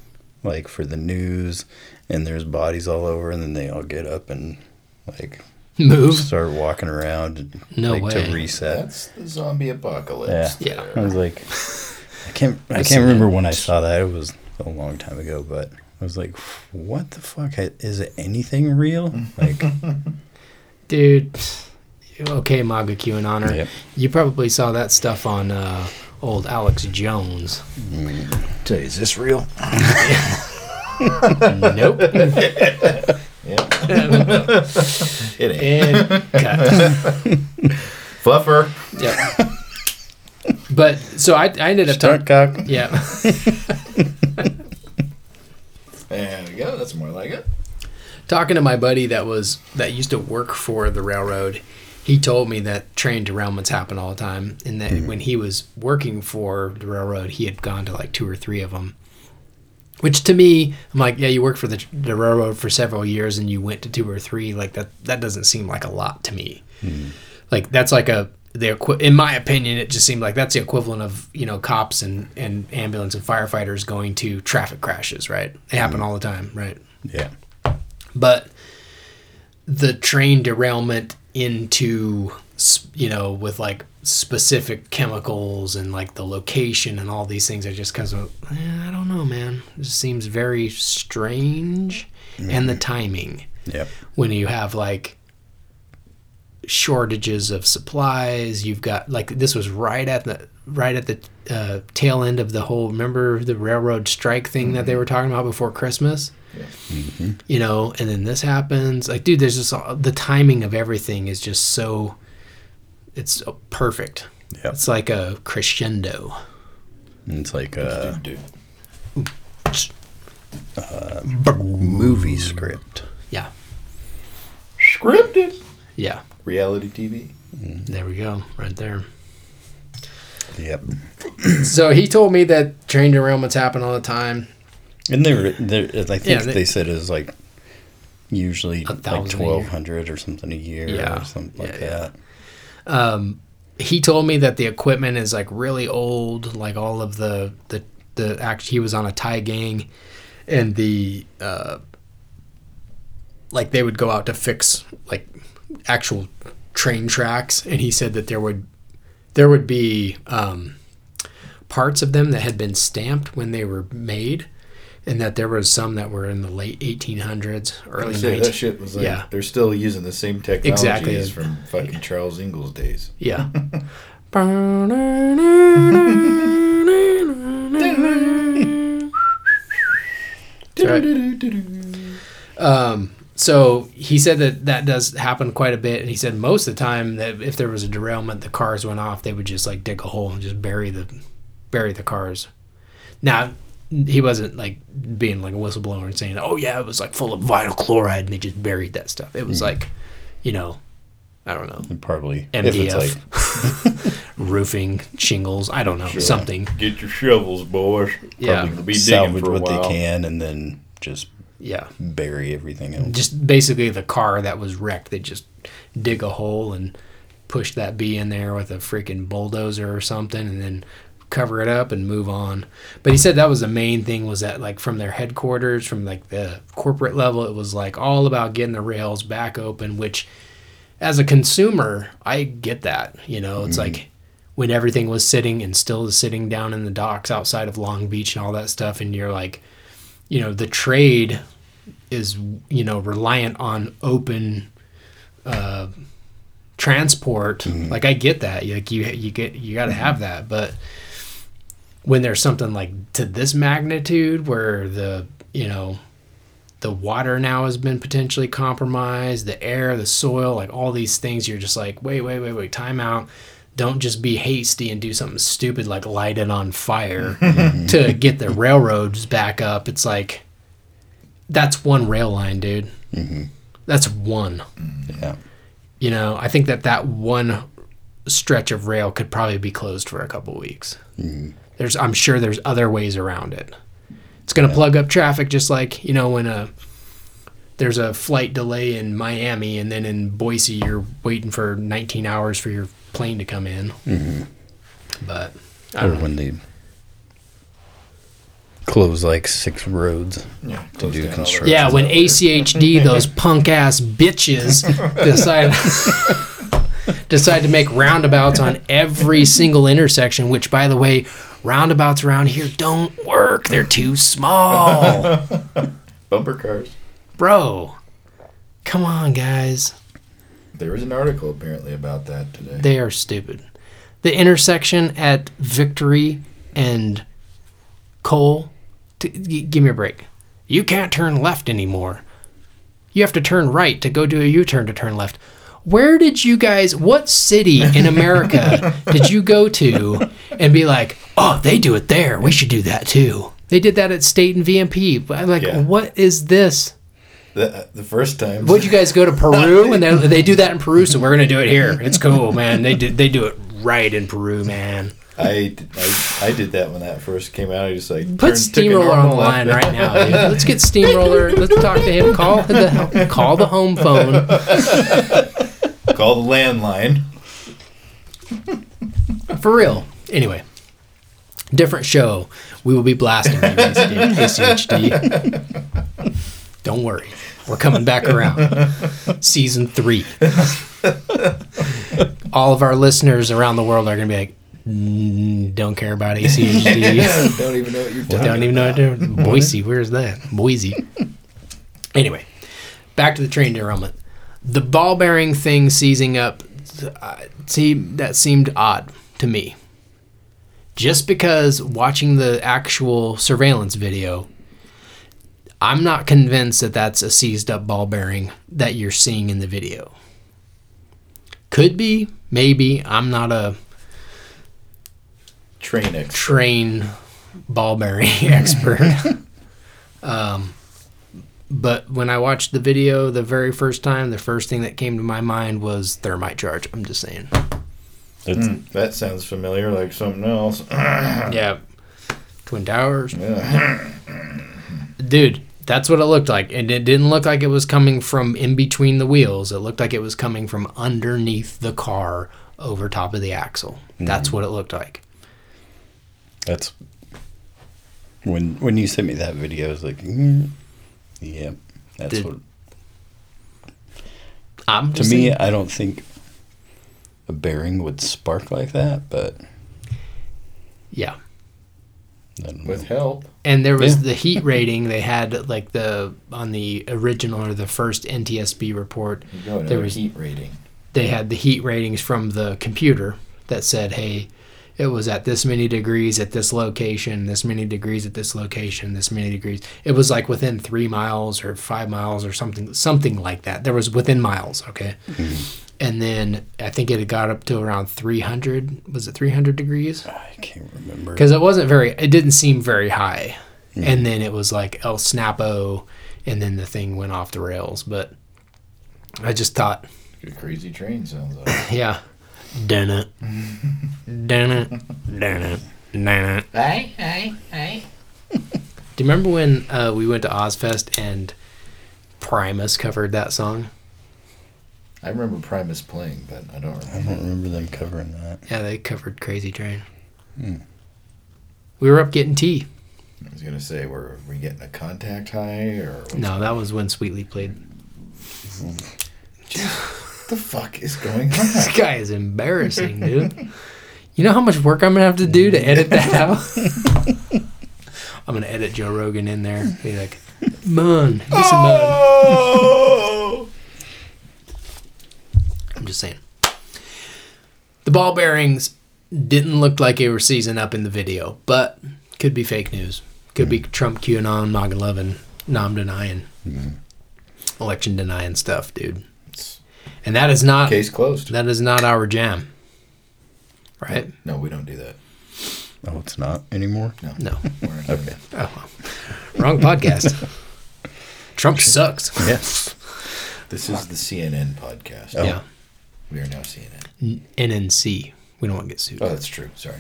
like for the news, and there's bodies all over, and then they all get up and like Move. start walking around, and, No like way. to reset. That's the zombie apocalypse. Yeah. Yeah. I was like, I can't, I can't remember when I saw that. It was a long time ago, but I was like, what the fuck? Is it anything real? Like, Dude. Okay, MAGA QAnoner. Yep. You probably saw that stuff on uh, old Alex Jones. tell you, is this real? nope. It ain't. and cut. Fluffer. Yep. But so I, I ended up talking. Stunt cock. Yeah. There we go. That's more like it. talking to my buddy that was that used to work for the railroad he told me that train derailments happen all the time and that mm-hmm. when he was working for the railroad he had gone to like two or three of them which to me i'm like yeah you worked for the, the railroad for several years and you went to two or three like that that doesn't seem like a lot to me. Mm-hmm. Like that's like a the equi- in my opinion it just seemed like that's the equivalent of you know cops and and ambulance and firefighters going to traffic crashes right? They happen mm-hmm. all the time right? Yeah. but the train derailment into you know with like specific chemicals and like the location and all these things I just because of eh, i don't know man. It just seems very strange. And the timing. Yep. when you have like shortages of supplies. You've got like this was right at the right at the uh, tail end of the whole remember the railroad strike thing that they were talking about before christmas? Mm-hmm. You know and then this happens. Like dude there's just all- the timing of everything is just so it's perfect. Yep. it's like a crescendo. And it's like a Dude. Uh, movie script. yeah. Scripted. yeah Reality TV. there we go right there Yep. so he told me that train derailments happen all the time And they're, they're I think Yeah, they- they, said it was like usually like thousand a year. twelve hundred or something a year Yeah. or something like Yeah, yeah. that. he told me that the equipment is like really old like all of the the the act he was on a tie gang and the uh like they would go out to fix like actual train tracks and he said that there would there would be um parts of them that had been stamped when they were made and that there was some that were in the late 1800s early 19 that shit was like yeah. they're still using the same technology Exactly. as from fucking Charles Ingalls days. Yeah. Right. Um, so he said that that does happen quite a bit, and he said most of the time that if there was a derailment, the cars went off, they would just like dig a hole and just bury the bury the cars. Now he wasn't like being like a whistleblower and saying, "Oh yeah, it was like full of vinyl chloride," and they just buried that stuff. It was hmm. like, you know, I don't know, And probably if it's MDF, like roofing, shingles. I don't know, something. Get your shovels, boys. Yeah. Probably be digging salvage for a what while. they can and then just Yeah, bury everything else. just basically the car that was wrecked. They just dig a hole and push that bee in there with a freaking bulldozer or something, and then cover it up and move on. But he said that was the main thing was that like from their headquarters, from like the corporate level, it was like all about getting the rails back open. Which, as a consumer, I get that. You know, it's mm-hmm. like when everything was sitting and still is sitting down in the docks outside of Long Beach and all that stuff, and you're like, you know, the trade is you know reliant on open uh, transport. Like I get that, like you you get you got to have that, but when there's something like to this magnitude where the you know the water now has been potentially compromised, the air, the soil, like all these things, you're just like, wait, wait, wait, wait, time out. Don't just be hasty and do something stupid like light it on fire mm-hmm. to get the railroads back up. It's like, that's one rail line, dude. Mm-hmm. That's one. yeah. You know, I think that that one stretch of rail could probably be closed for a couple weeks. Mm-hmm. There's, I'm sure there's other ways around it. It's going to plug up traffic, just like you know when a there's a flight delay in Miami, and then in Boise, you're waiting for 19 hours for your plane to come in. Mm-hmm. But I Or don't know. when they close like six roads Yeah, to do the construction. Yeah, when. ACHD, those punk ass bitches decide decide to make roundabouts on every single intersection. Which, by the way, roundabouts around here don't work. They're too small, bumper cars. bro. Come on, guys. There was an article apparently about that today. They are stupid. The intersection at Victory and Cole, t- g- give me a break. You can't turn left anymore. You have to turn right to go do a U turn to turn left. Where did you guys, what city in America did you go to and be like, oh, they do it there. We should do that too? They did that at State and VMP. But I'm like, Yeah. what is this? The, the first time. Would you guys go to Peru and they, they do that in Peru? So we're gonna do it here. It's cool, man. They do they do it right in Peru, man. I, did- I I did that when that first came out. I just like Put turned- Steamroller on the line right now, dude. Let's get Steamroller. Let's talk to him. Call the call the home phone. Call the landline. For real. Anyway, different show. We will be blasting you, ACHD. Don't worry. We're coming back around. Season three. All of our listeners around the world are going to be like, "Mm, don't care about ACHD. Don't even know what you're talking Don't even know what do. Boise, where's that? Boise. Anyway, back to the train derailment. The ball bearing thing seizing up, uh, see, that seemed odd to me. Just because watching the actual surveillance video, I'm not convinced that that's a seized up ball bearing that you're seeing in the video. Could be, maybe. I'm not a Train X. train ball bearing expert. um, but when I watched the video the very first time, the first thing that came to my mind was thermite charge. I'm just saying. It's, Mm, that sounds familiar, like something else. Yeah. Twin Towers. Yeah. Dude, that's what it looked like. And it didn't look like it was coming from in between the wheels. It looked like it was coming from underneath the car over top of the axle. That's what it looked like. that's when when you sent me that video. I was like, mm, yeah, that's Did- what. I'm To me, saying- I don't think a bearing would spark like that, but yeah. I know. With help. And there was Yeah. the heat rating they had like the on the original or the first NTSB report go there was heat rating. they had the heat ratings from the computer that said hey it was at this many degrees at this location this many degrees at this location this many degrees it was like within 3 miles or 5 miles or something something like that there was within miles okay mm-hmm. And then I think it had got up to around 300 was it 300 degrees? I can't remember. because it wasn't very it didn't seem very high. And then it was like el snapo and then the thing went off the rails. But i just thought Good crazy train sounds like. yeah. Dun it. Dun it. Dun it. Dun it. Hey, hey, hey. do you remember when uh, we went to Ozzfest and primus covered that song I remember Primus playing, but I don't I remember. don't remember them covering that. yeah they covered crazy train hmm. we were up getting tea I was gonna say, were we getting a contact high or no that was when sweetly played the fuck is going on? This guy is embarrassing, dude. You know how much work I'm gonna have to do to edit that out? I'm gonna edit Joe Rogan in there. Be like, "Mon, listen, mon." Oh! I'm just saying. The ball bearings didn't look like they were seizing up in the video, but could be fake news. Could be mm. Trump QAnon, MAGA loving, nom denying, mm-hmm. election denying stuff, dude. And that is not Case closed. that is not our jam, right? No, we don't do that. Oh, it's not anymore. No, No. we're not doing that. Oh, well. wrong podcast. Trump sucks. Yes. This is the CNN podcast. Oh. Yeah. We are now CNN. N- NNC. We don't want to get sued. Oh, that's true. Sorry.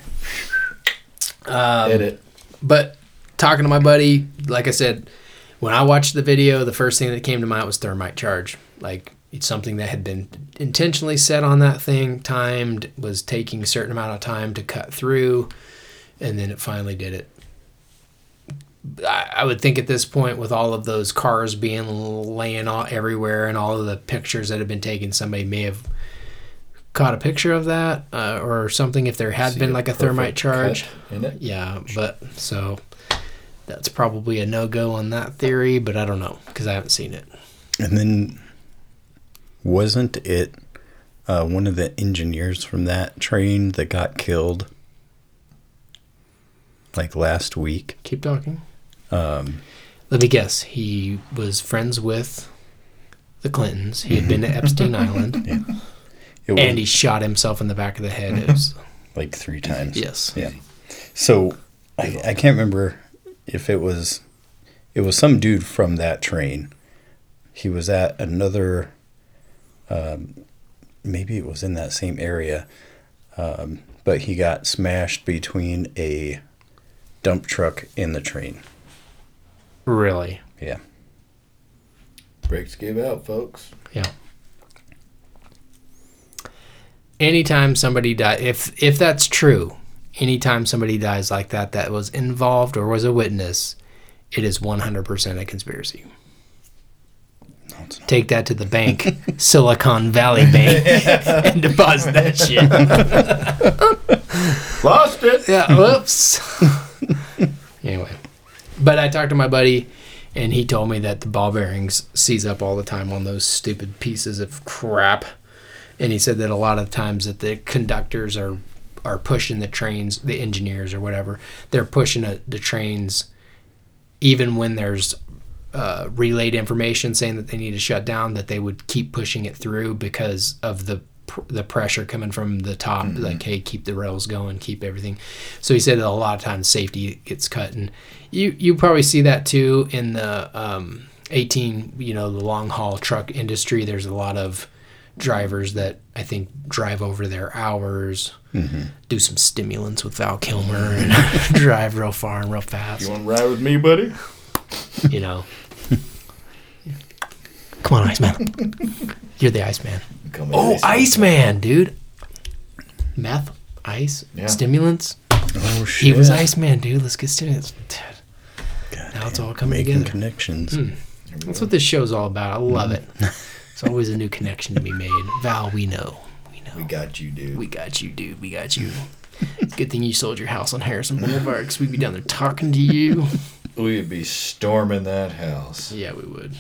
Um, Edit. But talking to my buddy, like I said, when I watched the video, the first thing that came to mind was thermite charge. Like it's something that had been intentionally set on that thing, timed, was taking a certain amount of time to cut through, and then it finally did it. I, I would think at this point, with all of those cars being laying all everywhere and all of the pictures that have been taken, somebody may have caught a picture of that uh, or something. If there had See been like a thermite charge, in it. yeah, but so that's probably a no go on that theory, but I don't know because I haven't seen it. And then wasn't it uh, one of the engineers from that train that got killed like last week? Keep talking. Um, Let me guess. He was friends with the Clintons. He had been to Epstein Island, it was and he shot himself in the back of the head. It was, like three times. yes. Yeah. So I, I can't remember if it was it was some dude from that train. He was at another um, maybe it was in that same area. Um, but he got smashed between a dump truck and the train. Really. Yeah. Brakes gave out, folks. Yeah. Anytime somebody dies, if if that's true, anytime somebody dies like that, that was involved or was a witness, it is one hundred percent a conspiracy. No, it's not. Take that to the bank, Silicon Valley Bank, and deposit that shit. Lost it. Yeah. Whoops. anyway, but I talked to my buddy, and he told me that the ball bearings seize up all the time on those stupid pieces of crap, and he said that a lot of times that the conductors are are pushing the trains, the engineers or whatever, they're pushing a, the trains, even when there's uh, relayed information saying that they need to shut down, that they would keep pushing it through because of the pr- the pressure coming from the top. Like, hey, keep the rails going, keep everything. So he said that a lot of times safety gets cut, and you you probably see that too in the um, 18, you know, the long haul truck industry. There's a lot of drivers that I think drive over their hours, mm-hmm. do some stimulants with Val Kilmer, and drive real far and real fast You want to ride with me, buddy? you know. Come on, Iceman. You're the Iceman. Call me Oh, Iceman. Iceman, dude. Meth, ice, Yeah. stimulants. Oh shit. He was Iceman, dude. Let's get stimulants. Dude, now it's all coming making together. connections. Hmm. That's what this show's all about. I love mm. it. It's always a new connection to be made. Val, we know. We know. We got you, dude. We got you, dude. We got you. Good thing you sold your house on Harrison Boulevard because we'd be down there talking to you. We'd be storming that house. Yeah, we would.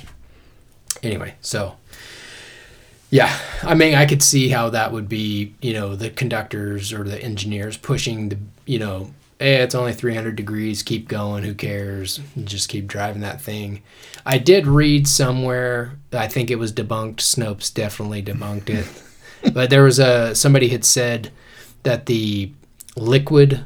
Anyway, so yeah, I mean, I could see how that would be, you know, the conductors or the engineers pushing the, you know, hey, it's only 300 degrees, keep going, who cares? Just keep driving that thing. I did read somewhere, I think it was debunked. Snopes definitely debunked it. but there was a somebody had said that the liquid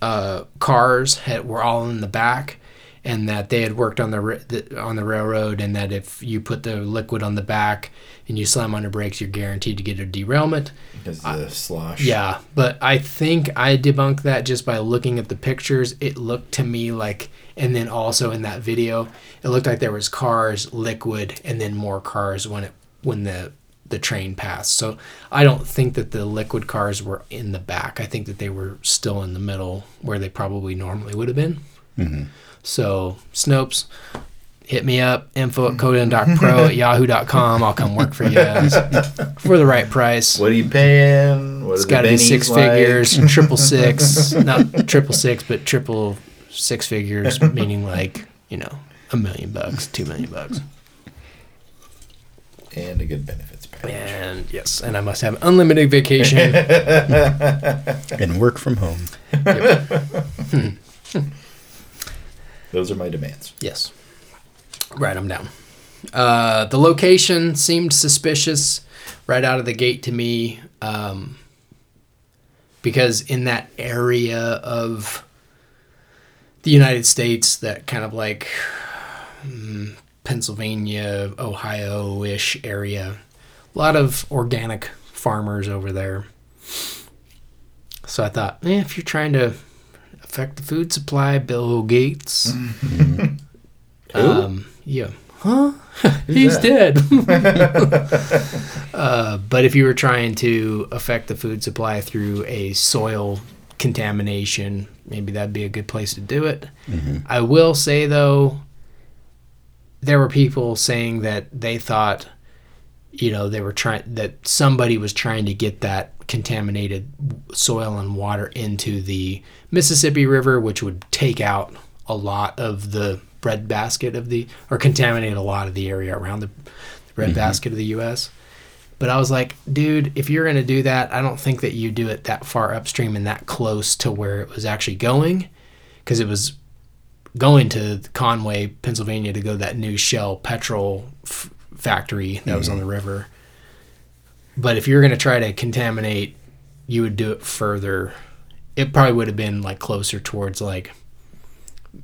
uh, cars had, were all in the back, and that they had worked on the, the on the railroad, and that if you put the liquid on the back and you slam on the brakes, you're guaranteed to get a derailment. Because the slosh. Yeah, but I think I debunked that just by looking at the pictures. It looked to me like, and then also in that video, it looked like there was cars, liquid, and then more cars when it when the the train passed. So I don't think that the liquid cars were in the back. I think that they were still in the middle where they probably normally would have been. Mm-hmm. So Snopes, hit me up, info at mm-hmm. codin.pro at yahoo.com. I'll come work for you guys for the right price. What are you paying? What It's are got to be six like? figures, triple six, not triple six, but triple six figures, meaning like you know a million bucks, two million bucks, And a good benefits package. and yes, and I must have unlimited vacation. And work from home. Hmm. Hmm. Those are my demands. yes, write them down. Uh, the location seemed suspicious right out of the gate to me, um, because in that area of the United States, that kind of like mm, Pennsylvania, Ohio ish area. A lot of organic farmers over there. So I thought, eh, if you're trying to affect the food supply, Bill Gates, Um, yeah. Huh? He's dead. uh, but if you were trying to affect the food supply through a soil contamination, maybe that'd be a good place to do it. I will say though, there were people saying that they thought, you know, they were trying that somebody was trying to get that contaminated soil and water into the Mississippi River, which would take out a lot of the bread basket of the or contaminate a lot of the area around the, the bread mm-hmm. basket of the U.S. But I was like, dude, if you're going to do that, I don't think that you do it that far upstream and that close to where it was actually going, because it was going to Conway, Pennsylvania, to go to that new Shell petrol f- factory that was on mm-hmm. the river. But if you're going to try to contaminate, you would do it further. It probably would have been like closer towards like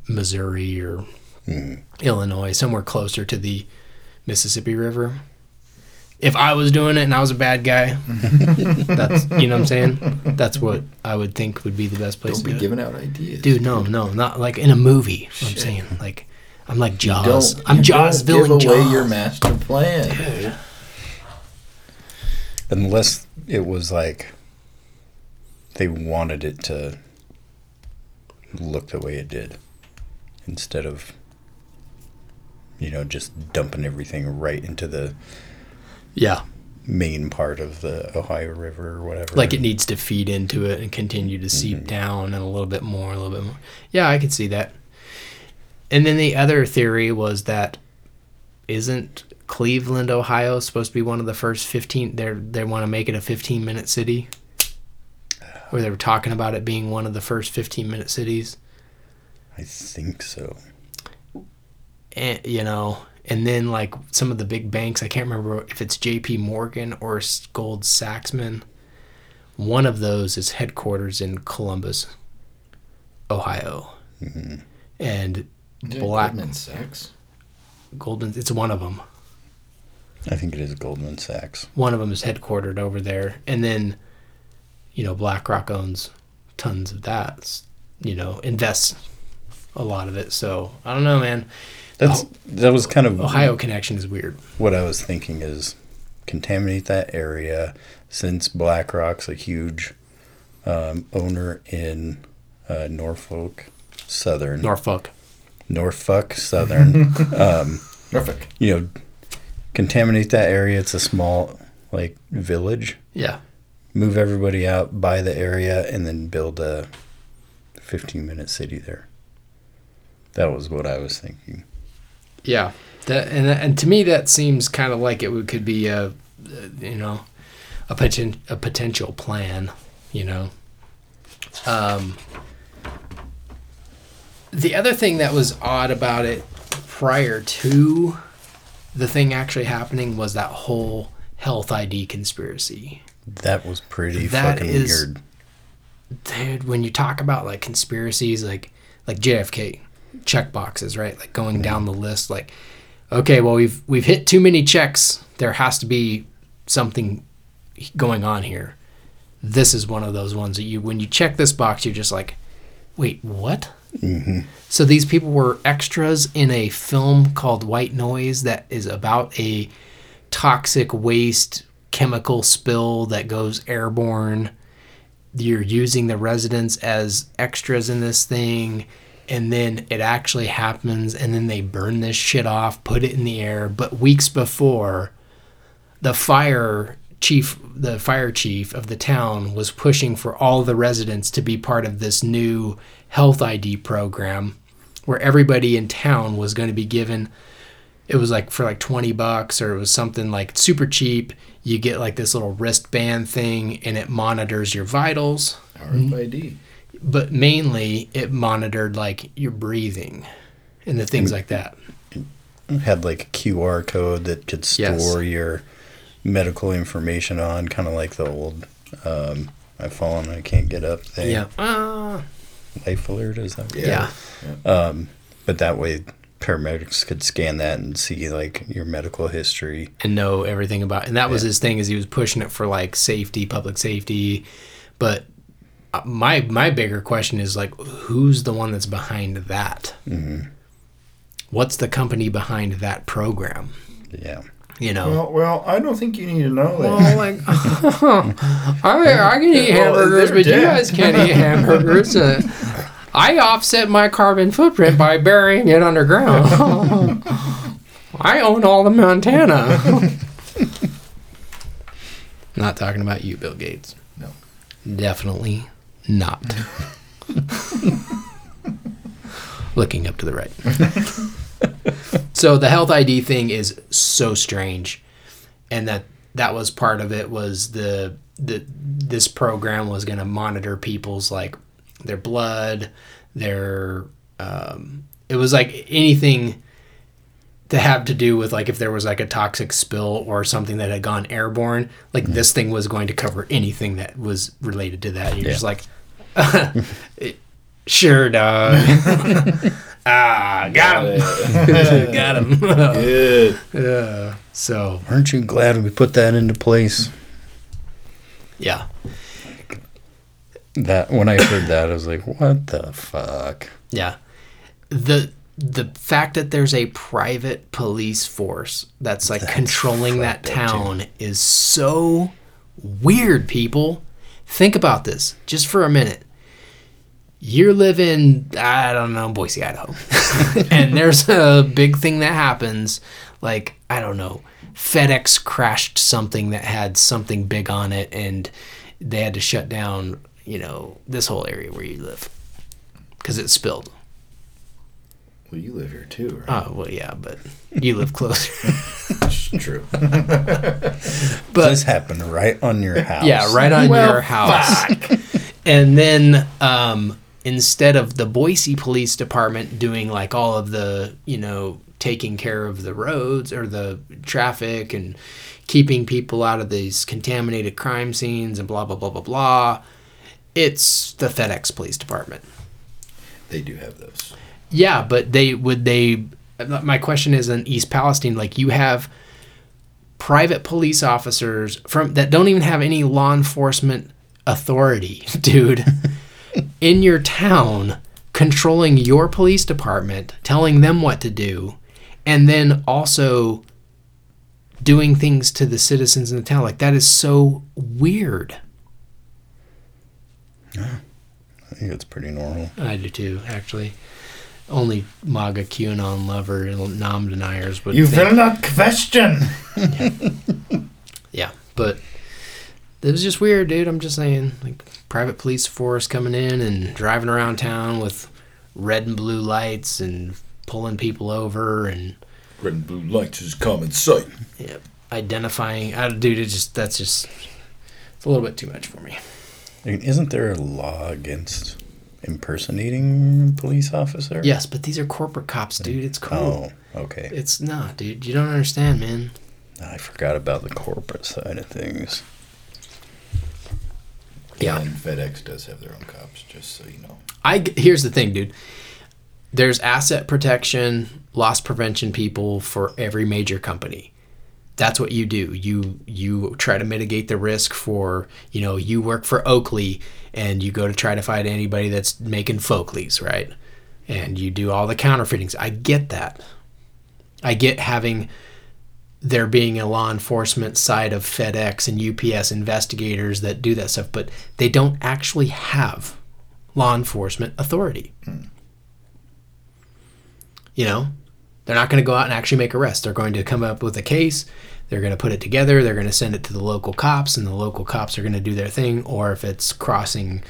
Missouri or Illinois, somewhere closer to the Mississippi River. If I was doing it and I was a bad guy, that's you know what I'm saying. That's what I would think would be the best place Don't to be do it. giving out ideas. Dude, no, no, not like in a movie. I'm saying like I'm like Jaws. Don't, I'm you Jaws don't villain give away Jaws. your master plan. dude. Unless it was like they wanted it to look the way it did instead of you know just dumping everything right into the yeah, main part of the Ohio River or whatever. like it needs to feed into it and continue to seep mm-hmm. down and a little bit more, a little bit more. Yeah, I could see that. And then the other theory was that isn't Cleveland, Ohio, supposed to be one of the first 15? They they want to make it a 15 minute city, where they were talking about it being one of the first 15 minute cities. I think so. And you know, and then like some of the big banks, I can't remember if it's J.P. Morgan or S- Gold Sachsman. One of those is headquarters in Columbus, Ohio, mm-hmm. and Black Goldman Sachs. Goldman. It's one of them. I think it is Goldman Sachs. One of them is headquartered over there, and then, you know, BlackRock owns tons of that. You know, invests a lot of it. So I don't know, man. That's that was kind of Ohio connection is weird. what I was thinking is contaminate that area since BlackRock's a huge um, owner in uh, Norfolk Southern Norfolk. Norfolk Southern. Norfolk. you know, contaminate that area. It's a small like village. Yeah. Move everybody out, buy the area, and then build a 15 minute city there. That was what I was thinking. Yeah, that and and to me that seems kind of like it could be a, you know, a poten- a potential plan, you know. Um, the other thing that was odd about it prior to the thing actually happening was that whole health ID conspiracy. That was pretty That fucking is- weird. dude when you talk about like conspiracies like like jfk check boxes right? Like going mm-hmm. down the list like okay well we've we've hit too many checks. There has to be something going on here. This is one of those ones that you when you check this box you're just like wait what? Mm-hmm. So these people were extras in a film called white noise that is about a toxic waste chemical spill that goes airborne. You're using the residents as extras in this thing and then it actually happens and then they burn this shit off put it in the air. But weeks before the fire chief the fire chief of the town was pushing for all the residents to be part of this new health ID program where everybody in town was going to be given it was like for like 20 bucks or it was something like super cheap. You get like this little wristband thing and it monitors your vitals. RFID. But mainly it monitored like your breathing and the things like that Had like a QR code that could Yes. store your medical information on, kind of like the old um, I've fallen, I can't get up thing. yeah Ah. Life alert, is that? yeah But that way, paramedics could scan that and see like your medical history. and know everything about and that was his thing is he was pushing it for like safety public safety but my my bigger question is like who's the one that's behind that what's the company behind that program? Yeah. You know, Well, well, I don't think you need to know that. Well, like, I, I can eat hamburgers, they're but you guys can't eat hamburgers. Uh, I offset my carbon footprint by burying it underground. I own all the Montana. not talking about you, Bill Gates. No. Definitely not. Looking up to the right. so the health ID thing is so strange, and that that was part of it was the the this program was going to monitor people's like their blood, their um, it was like anything to have to do with like if there was like a toxic spill or something that had gone airborne, like this thing was going to cover anything that was related to that. You're just like, sure, dog. ah, got him, got him. Good. yeah. So Aren't you glad we put that into place? yeah, That when I heard that, I was like, "What the fuck?" yeah. The the fact that there's a private police force that's like controlling that fucked up, too. town is so weird. People, think about this just for a minute. You're living, I don't know, Boise, Idaho, and there's a big thing that happens. Like I don't know, FedEx crashed something that had something big on it, and they had to shut down. You know, this whole area where you live because it spilled. Well, you live here too, right? Oh well, yeah, but you live closer. That's true. but this happened right on your house. yeah, right on Well, your house. And then um, instead of the Boise Police Department doing like all of the, you know, taking care of the roads or the traffic and keeping people out of these contaminated crime scenes and blah blah blah blah blah, it's the FedEx Police Department. they do have those. Yeah, but they would they. My question is in East Palestine, like you have private police officers from that don't even have any law enforcement authority, dude, in your town, controlling your police department, telling them what to do, and then also doing things to the citizens in the town. Like that is so weird. Yeah. I think it's pretty normal. I do too, actually. Only MAGA QAnon lover and nom deniers would You think- will not question. Yeah, but it was just weird, dude. I'm just saying, like private police force coming in and driving around town with red and blue lights and pulling people over and Red and blue lights is common sight. yeah, identifying. I, dude, it just that's just it's a little bit too much for me. I mean, Isn't there a law against impersonating police officer? Yes, but these are corporate cops, mm. dude. It's cool. Oh, okay. It's not, dude. You don't understand, man. I forgot about the corporate side of things. Yeah. And FedEx does have their own cops, just so you know. I here's the thing, dude. There's asset protection, loss prevention people for every major company. That's what you do. You you try to mitigate the risk for, you know, you work for Oakley and you go to try to find anybody that's making Folkleys, right? And you do all the counterfeitings. I get that. I get having there being a law enforcement side of FedEx and UPS investigators that do that stuff, but they don't actually have law enforcement authority. Hmm. You know, they're not going to go out and actually make arrests. They're going to come up with a case. They're going to put it together. They're going to send it to the local cops, and the local cops are going to do their thing. Or if it's crossing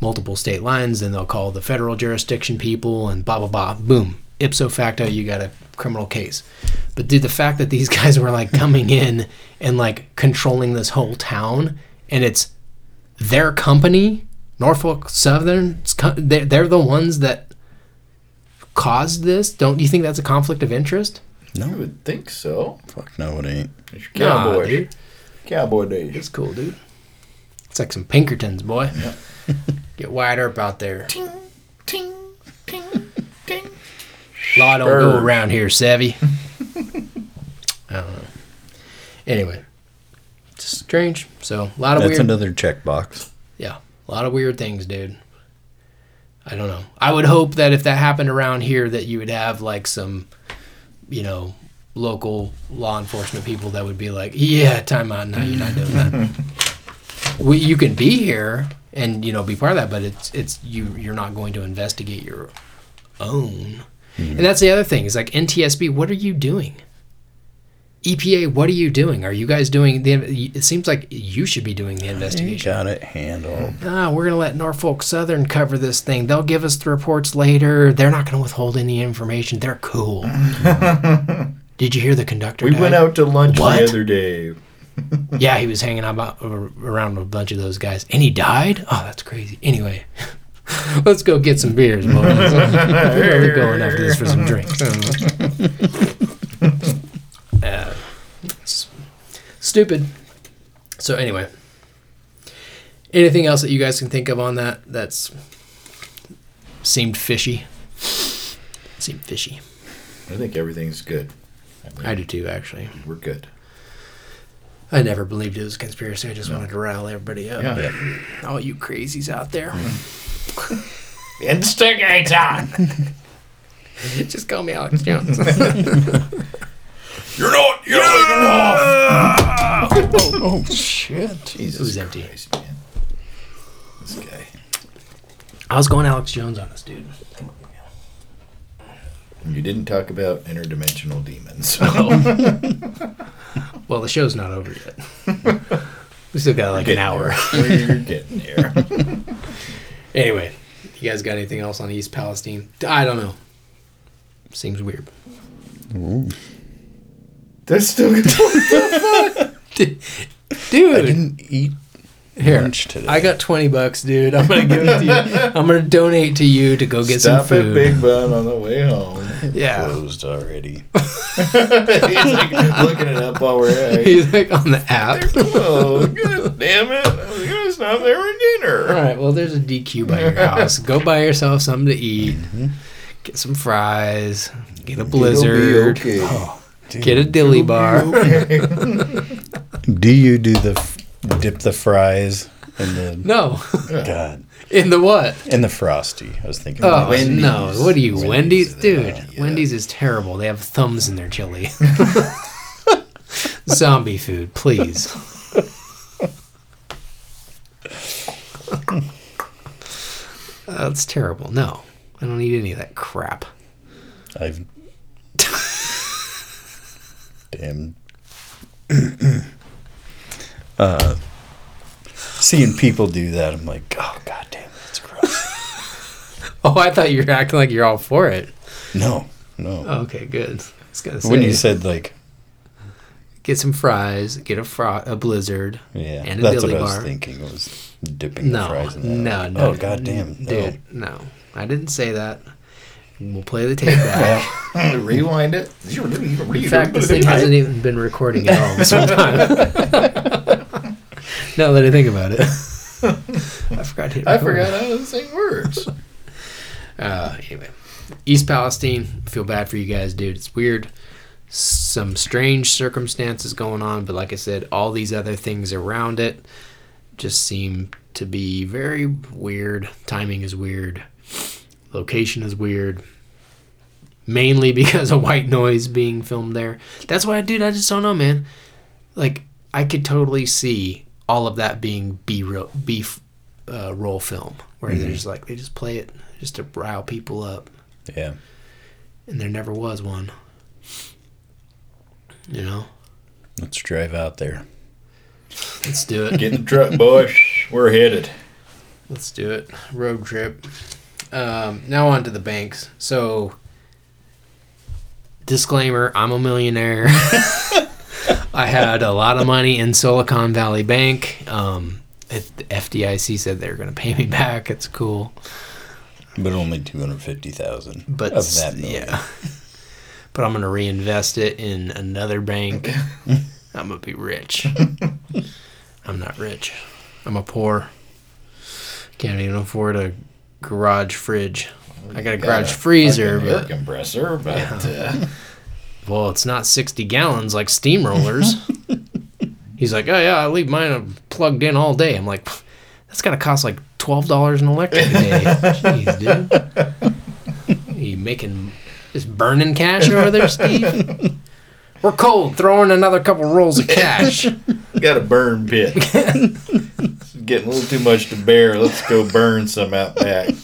multiple state lines, then they'll call the federal jurisdiction people and blah, blah, blah. Boom. Ipso facto, you got a criminal case. But dude, the fact that these guys were like coming in and like controlling this whole town, and it's their company, Norfolk Southern, it's co- they're, they're the ones that caused this. Don't you think that's a conflict of interest? No, I would think so. Fuck no, it ain't. It's your cowboy. Nah, dude. Cowboy days. It's cool, dude. It's like some Pinkertons, boy. Get wired up out there. Ting, ting, ting, ting. Law don't go Sure. around here, savvy. I don't know. Anyway, it's strange. So a lot of That's weird. another checkbox. Yeah, a lot of weird things, dude. I don't know. I would hope that if that happened around here, that you would have like some you know, local law enforcement people that would be like, yeah, time out. No, you're not doing that. we, you can be here and you know be part of that, but it's it's you you're not going to investigate your own. Mm-hmm. And that's the other thing is like NTSB. What are you doing? EPA, what are you doing? Are you guys doing the? It seems like you should be doing the You investigation. got it handled. Ah, we're gonna let Norfolk Southern cover this thing. They'll give us the reports later. They're not gonna withhold any information. They're cool. Did you hear the conductor? We died? went out to lunch What? the other day. Yeah, he was hanging out about, around a bunch of those guys, and he died. Oh, that's crazy. Anyway, let's go get some beers, boys. Where are we going after this for some drinks? Uh, stupid. So anyway, anything else that you guys can think of on that? That's seemed fishy. Seemed fishy. I think everything's good. I mean, I do too, actually. We're good. I never believed it was a conspiracy. I just wanted to rile everybody up. Yeah. All you crazies out there. Instigate on. Just call me Alex Jones. You're not yelling enough. Oh shit! Jesus was empty. Christ, man. This guy. I was going Alex Jones on this dude. You didn't talk about interdimensional demons. Well, the show's not over yet. we still got like an hour. We're getting there. anyway, you guys got anything else on East Palestine? I don't know. Seems weird. That's still good. Dude, I didn't eat here. lunch today. I got 20 bucks, dude. I'm going to give it to you. I'm going to donate to you to go get Stop some at. Big Bun on the way home. yeah. closed already. He's like looking it up while we're at. He's like on the app. Oh, God damn it. I was going to stop there for dinner. right, well, there's a DQ by your house. Go buy yourself something to eat. Mm-hmm. Get some fries. Get a blizzard. It'll be okay. Oh. Get a dilly bar. Do you do the f- dip the fries in the No. God In the what? in the frosty? I was thinking. Oh, Wendy's. no. What are you, Wendy's? Wendy's, Dude, yeah. Wendy's is terrible. They have thumbs in their chili. Zombie food, please. That's terrible. No, I don't eat any of that crap. I've damn. uh, seeing people do that, I'm like, oh god damn, that's gross. Oh, I thought you were acting like you're all for it. No, no. Oh, okay, good. I was gonna say, when you said like, get some fries, get a fro- a blizzard, yeah, and a that's dilly what I was thinking. Was dipping No, the fries in no, that. no. Oh god damn, no. dude, no. I didn't say that. We'll play the tape back. Rewind it. In fact, this thing hasn't even been recording at all this whole time. now that I think about it, I forgot to. I forgot how to say words. Uh, anyway, East Palestine. Feel bad for you guys, dude. It's weird. Some strange circumstances going on, but like I said, all these other things around it just seem to be very weird. Timing is weird. Location is weird. Mainly because of white noise being filmed there. That's why, dude. I just don't know, man. Like, I could totally see all of that being B roll, B uh, roll film, where they're just like they just play it just to rile people up, Yeah, and there never was one. You know, let's drive out there. let's do it. Get in the truck, boys. We're headed. Let's do it. Road trip. Um, now on to the banks. So, disclaimer: I'm a millionaire. I had a lot of money in Silicon Valley Bank. Um, it, the FDIC said they were going to pay me back. It's cool, But only two hundred fifty thousand. but of that million. yeah. But I'm going to reinvest it in another bank. I'm going to be rich. I'm not rich. I'm a poor. Can't even afford a garage fridge. I got a garage freezer, Fucking air but compressor, but uh, well, it's not 60 gallons like steamrollers. He's like, oh yeah, I leave mine plugged in all day. I'm like, that's gotta cost like twelve dollars an electric a day. Jeez, dude. you making Just burning cash over there, Steve. We're cold. Throwing another couple rolls of cash. Got a burn pit. It's getting a little too much to bear. Let's go burn some out back.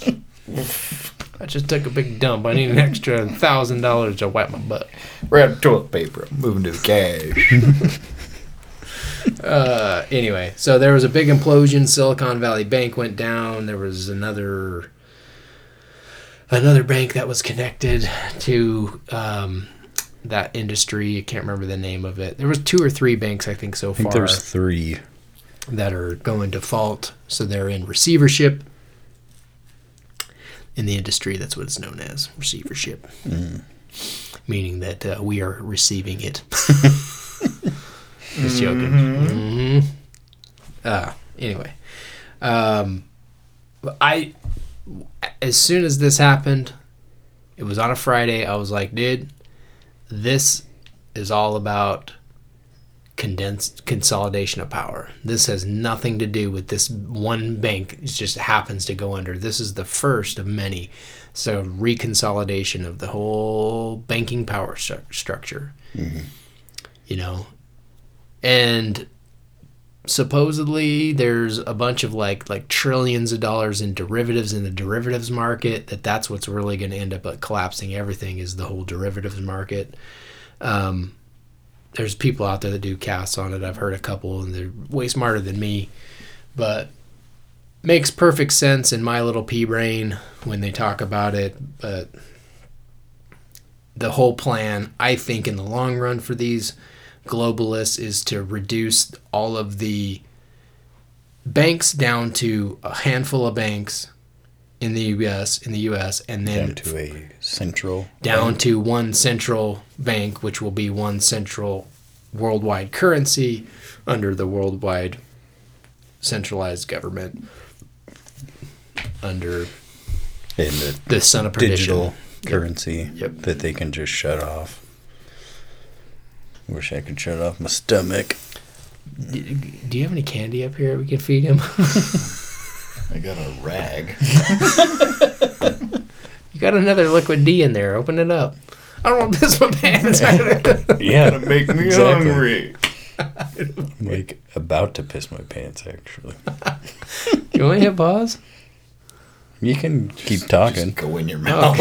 I just took a big dump. I need an extra thousand dollars to wipe my butt. We're out of toilet paper. I'm moving to the cash. Uh, anyway, so there was a big implosion. Silicon Valley Bank went down. There was another another bank that was connected to um, that industry. I can't remember the name of it. There was two or three banks, I think, so I think far there's three. That are going default. So they're in receivership. In the industry, that's what it's known as receivership, meaning that uh, we are receiving it. Just joking. hmm Uh, anyway, um, I as soon as this happened, it was on a Friday. I was like, dude, this is all about condensed consolidation of power. This has nothing to do with this one bank. It just happens to go under. This is the first of many. So reconsolidation of the whole banking power stru- structure. You know, and supposedly there's a bunch of like like trillions of dollars in derivatives in the derivatives market that that's what's really going to end up like, collapsing everything is the whole derivatives market um, there's people out there that do casts on it. I've heard a couple and they're way smarter than me. But makes perfect sense in my little pea brain when they talk about it. But the whole plan i think in the long run for these globalists is to reduce all of the banks down to a handful of banks in the US in the US and then Down to a central. down to one central bank which will be one central worldwide currency under the worldwide centralized government under And the the son of perdition. digital currency Yep. that they can just shut off. Wish I could shut off my stomach. Do do you have any candy up here we can feed him? I got a rag. you got another liquid D in there. Open it up. I don't want to piss my pants. Yeah, Make me Exactly. hungry. I'm like about to piss my pants actually. you want to hit pause? You can keep talking. Just go in your oh. mouth.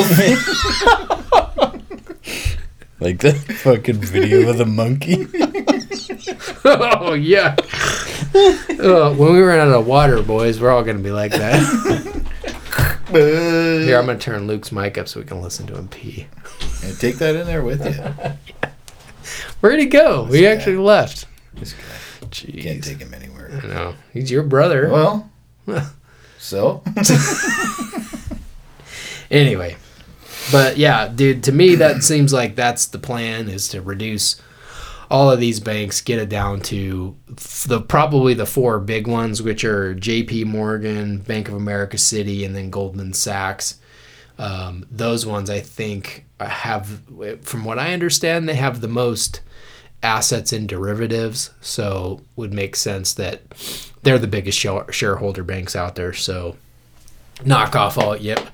Like the fucking video of the monkey. oh yeah. Uh, when we run out of water, boys, we're all gonna be like that. Here, I'm gonna turn Luke's mic up so we can listen to him pee. And take that in there with you. Where'd he go? We guy. actually left. This guy. Jeez. Can't take him anywhere. I know. He's your brother. Well, so Anyway, but yeah, dude, to me that seems like that's the plan is to reduce all of these banks, get it down to the probably the four big ones, which are J.P. Morgan, Bank of America, Citi, and then Goldman Sachs. Um, those ones, I think, have, from what I understand, they have the most assets in derivatives. So would make sense that they're the biggest shareholder banks out there. So knock off all yep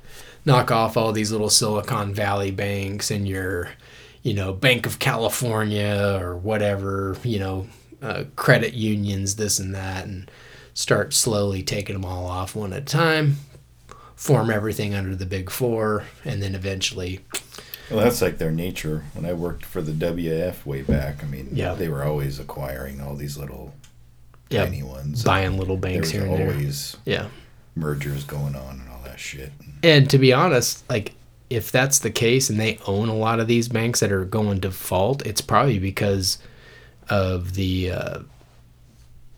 knock off all these little silicon valley banks and your you know bank of california or whatever you know uh, credit unions this and that and start slowly taking them all off one at a time form everything under the big four and then eventually well, that's like their nature. When I worked for the WF way back, I mean, Yeah. they were always acquiring all these little yeah tiny ones. buying little there banks here and there always yeah mergers going on and all that shit. And to be honest, like if that's the case and they own a lot of these banks that are going default, it's probably because of the uh,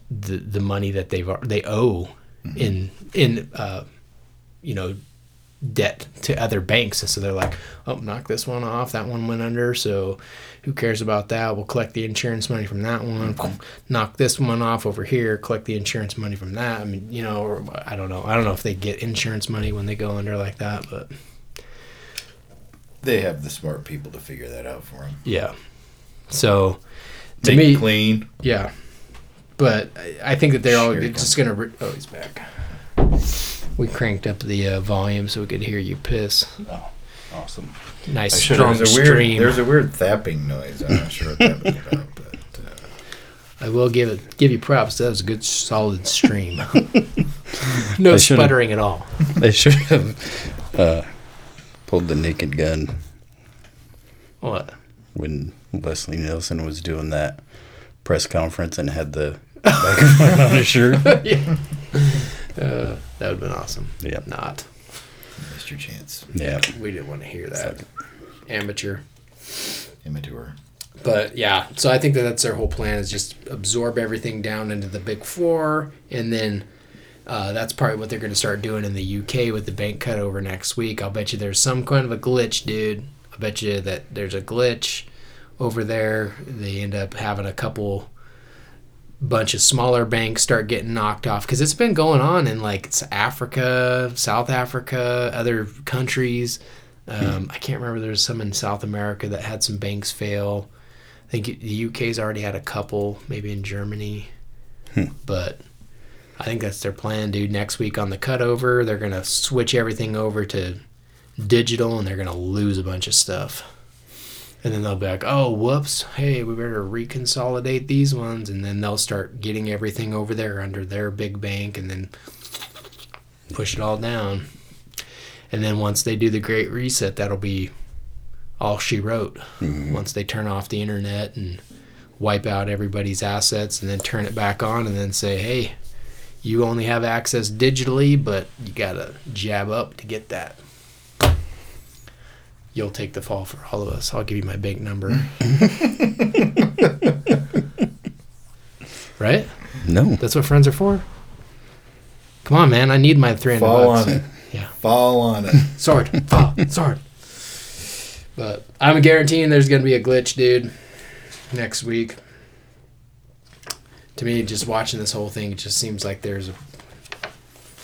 the the money that they've they owe in in uh, you know debt to other banks. So they're like, oh, knock this one off. That one went under. So who cares about that? We'll collect the insurance money from that one. Knock this one off over here. Collect the insurance money from that. I mean, you know, or I don't know. I don't know if they get insurance money when they go under like that, but They have the smart people to figure that out for them. yeah. So to Make me, clean. yeah. But I- I think that they're all Here just gonna. Re- oh, he's back. We cranked up the uh, volume so we could hear you piss. Oh, Awesome. Nice I strong there's a weird, stream. There's a weird thapping noise. I'm not sure what that was about, but uh, I will give it give you props. That was a good solid stream. no sputtering at all. They should have uh, pulled the naked gun What? when Leslie Nielsen was doing that press conference and had the microphone on his shirt. Uh, that would have been awesome. Yeah. Not. missed your chance. Yeah. We didn't want to hear that. Amateur. Amateur. But yeah, so I think that that's their whole plan is just absorb everything down into the big four, and then uh, that's probably what they're going to start doing in the UK with the bank cutover next week. I'll bet you there's some kind of a glitch, dude. I bet you that there's a glitch over there. They end up having a couple bunch of smaller banks start getting knocked off because it's been going on in like it's Africa, South Africa, other countries. Um, I can't remember. There's some in South America that had some banks fail. I think the UK's already had a couple, maybe in Germany. But I think that's their plan, dude. Next week on the cutover, they're gonna switch everything over to digital, and they're gonna lose a bunch of stuff. And then they'll be like, "Oh, whoops! Hey, we better reconsolidate these ones." And then they'll start getting everything over there under their big bank, and then push it all down. And then once they do the Great Reset, that'll be all she wrote. Mm-hmm. Once they turn off the internet and wipe out everybody's assets, and then turn it back on, and then say, "Hey, you only have access digitally, but you gotta jab up to get that." You'll take the fall for all of us. I'll give you my bank number. right? No. That's what friends are for. Come on, man. I need my three hundred Fall bucks. on it. Yeah. Fall on it. Sword. Fall. Sword. But I'm guaranteeing there's gonna be a glitch, dude, next week. To me, just watching this whole thing, it just seems like there's a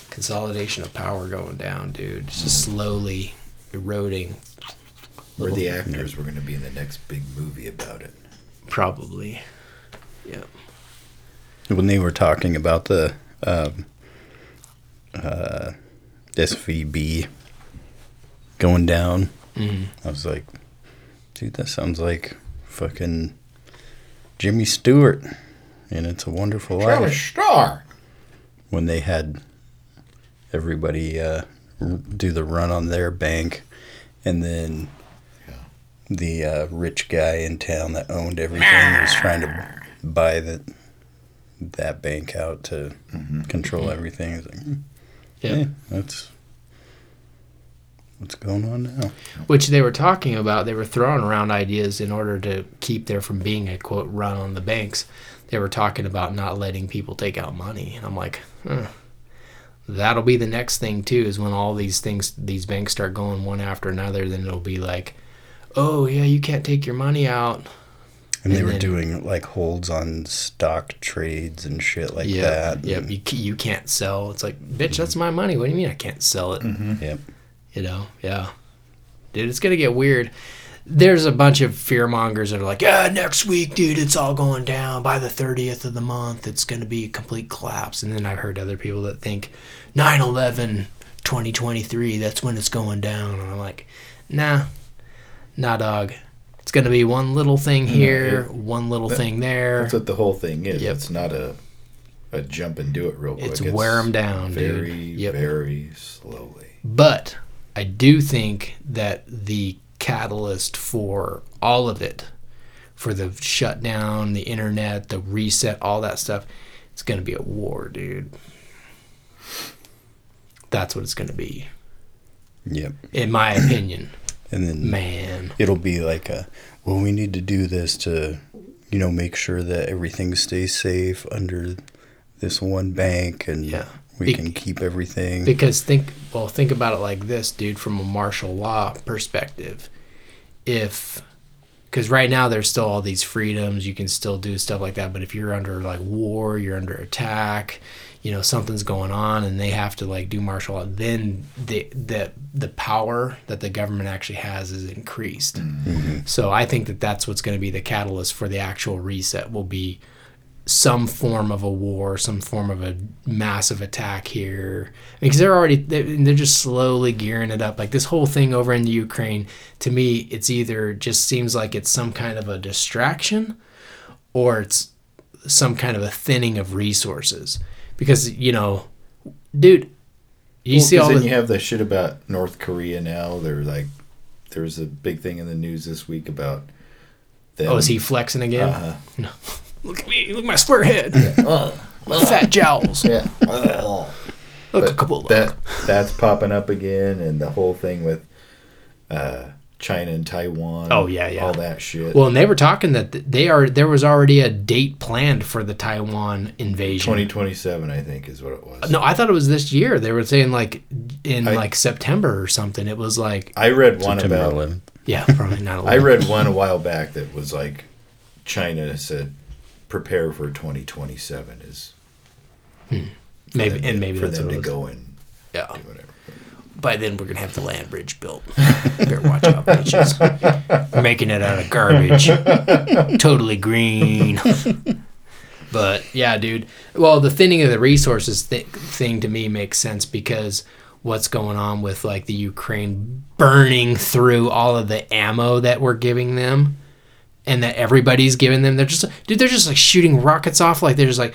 consolidation of power going down, dude. It's just slowly eroding. We're the actors. We're going to be in the next big movie about it. Probably. Yeah. When they were talking about the um, uh, SVB going down, Mhm. I was like, dude, that sounds like fucking Jimmy Stewart. And it's a wonderful Charlie life. Star. when they had everybody uh, r- do the run on their bank, and then the uh, rich guy in town that owned everything was trying to buy that that bank out to control everything. It's like, hmm, Yep. yeah, that's what's going on now. Which they were talking about. They were throwing around ideas in order to keep there from being a quote run on the banks. They were talking about not letting people take out money, and I'm like, huh. that'll be the next thing too. Is when all these things, these banks start going one after another, then it'll be like, oh yeah, you can't take your money out. And they were then- doing like holds on stock trades and shit like yep, that. Yep. and- You you can't sell. It's like, bitch, that's my money. What do you mean I can't sell it? Mm-hmm. Yep. You know, yeah. Dude, it's gonna get weird. There's a bunch of fear mongers that are like, yeah, next week, dude, it's all going down. By the 30th of the month, it's gonna be a complete collapse. And then I've heard other people that think 9 11, 2023, that's when it's going down. And I'm like, nah, nah, dog. It's gonna be one little thing here, it- one little that- thing there. That's what the whole thing is. Yep. It's not a a jump and do it real quick. It's wear them down, dude. very, Yep. very slowly. But I do think that the catalyst for all of it, for the shutdown, the internet, the reset, all that stuff, it's going to be a war, dude. That's what it's going to be, Yep. in my opinion. And then Man. it'll be like a well we need to do this to you know make sure that everything stays safe under this one bank and Yeah. We Be- can keep everything Because think, well, think about it like this, dude, from a martial law perspective. If, because right now there's still all these freedoms, you can still do stuff like that. But if you're under like war, you're under attack, you know, something's going on, and they have to like do martial law, then the the the power that the government actually has is increased. Mm-hmm. So I think that that's what's going to be the catalyst for the actual reset. Will be some form of a war, some form of a massive attack here. Because they're already they're, just slowly gearing it up. Like this whole thing over in the Ukraine, to me, it's either just seems like it's some kind of a distraction, or it's some kind of a thinning of resources. Because you know, dude, you Well, see all then the you have the shit about North Korea now. They're like, there was a big thing in the news this week about. Them. oh, is he flexing again? Uh-huh. No. Look at me! Look at my square head, uh, uh, fat jowls. Yeah. Uh, look, But a couple. that that's popping up again, and the whole thing with uh, China and Taiwan. Oh, yeah, yeah. all that shit. Well, and they were talking that they are there was already a date planned for the Taiwan invasion. twenty twenty seven, I think, is what it was. No, I thought it was this year. They were saying like in I- like September or something. It was like I read one September about. 11th. yeah, probably not. I read one a while back that was like, China said, prepare for twenty twenty seven is hmm. for maybe them and maybe for them to go and Yeah. do whatever. By then we're gonna have the land bridge built. Better watch out, bitches. We're making it out of garbage. totally green. but yeah, dude. Well, the thinning of the resources th- thing to me makes sense because what's going on with like the Ukraine burning through all of the ammo that we're giving them and that everybody's giving them. They're just dude, they're just like shooting rockets off like they're just like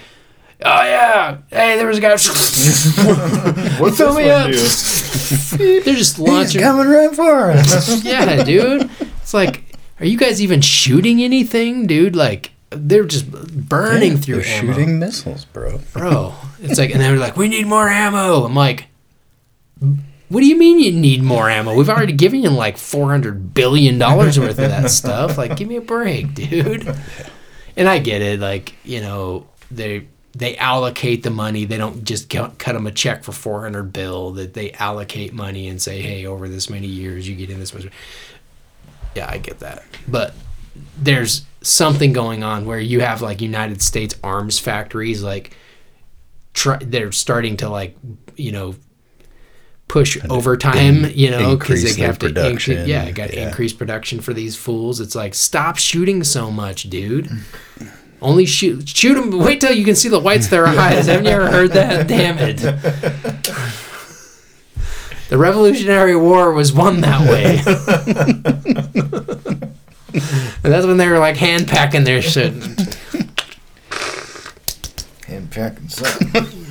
Oh yeah! Hey, there was a guy. What's Fill me up. They're just launching. He's coming right for us. yeah, dude. It's like, are you guys even shooting anything, dude? Like, they're just burning through They're ammo. shooting missiles, bro. bro. It's like, and they're like, we need more ammo. I'm like, what do you mean you need more ammo? We've already given you like four hundred billion dollars worth of that stuff. Like, give me a break, dude. And I get it. Like, you know, they they allocate the money. They don't just cut, cut them a check for four hundred bill. That they allocate money and say, hey, over this many years, you get in this much. Yeah, I get that, but there's something going on where you have like United States arms factories like try, they're starting to like you know push overtime you know because they have to increase, production, yeah got to yeah. increase production for these fools. It's like stop shooting so much dude. Only shoot shoot them wait till you can see the whites of their eyes. Haven't you ever heard that? Damn it. The revolutionary war was won that way. And that's when they were like hand packing their shit. Hand packing something.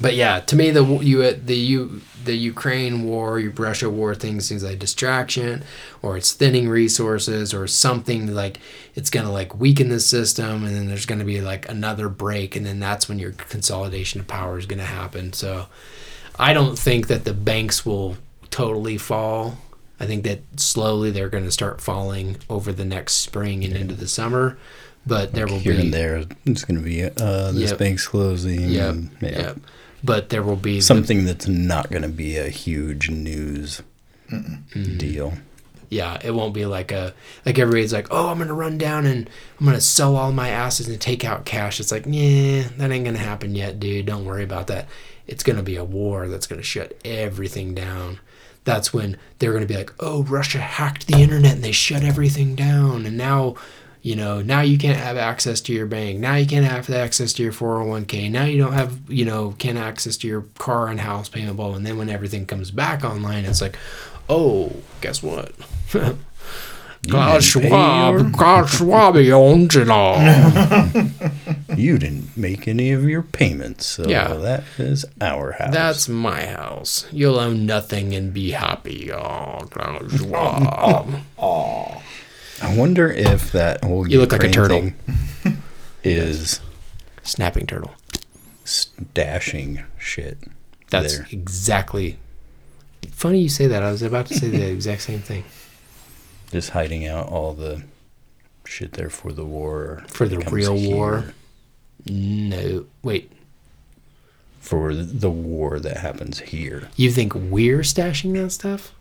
But yeah, to me, the you the you the Ukraine war, Russia war things seems like distraction, or it's thinning resources, or something like it's gonna like weaken the system, and then there's gonna be like another break, and then that's when your consolidation of power is gonna happen. So, I don't think that the banks will totally fall. I think that slowly they're gonna start falling over the next spring and into the summer, but there will Here be and there, it's going to be uh, this Yep. bank's closing. Yep, and, yeah. yep. But there will be the- Something that's not going to be a huge news Mm-hmm. deal. yeah, it won't be like a like everybody's like, oh, I'm gonna run down and I'm gonna sell all my assets and take out cash. It's like, yeah, that ain't gonna happen yet, dude. Don't worry about that. It's gonna be a war that's gonna shut everything down. That's when they're gonna be like, oh, Russia hacked the internet and they shut everything down, and now. You know, now you can't have access to your bank. Now you can't have access to your 401k. Now you don't have, you know, can't access to your car and house payment bill. And then when everything comes back online, it's like, oh, guess what? Klaus Schwab, Klaus Schwab owns it all. You didn't make any of your payments, so Yeah. that is our house. That's my house. You'll own nothing and be happy. Oh, Klaus Schwab. I wonder if that whole You look like a turtle thing is Snapping turtle. stashing shit. That's there. exactly. Funny you say that. I was about to say the exact same thing. Just hiding out all the shit there for the war. For the real here. war? No. Wait. For the war that happens here. You think we're stashing that stuff?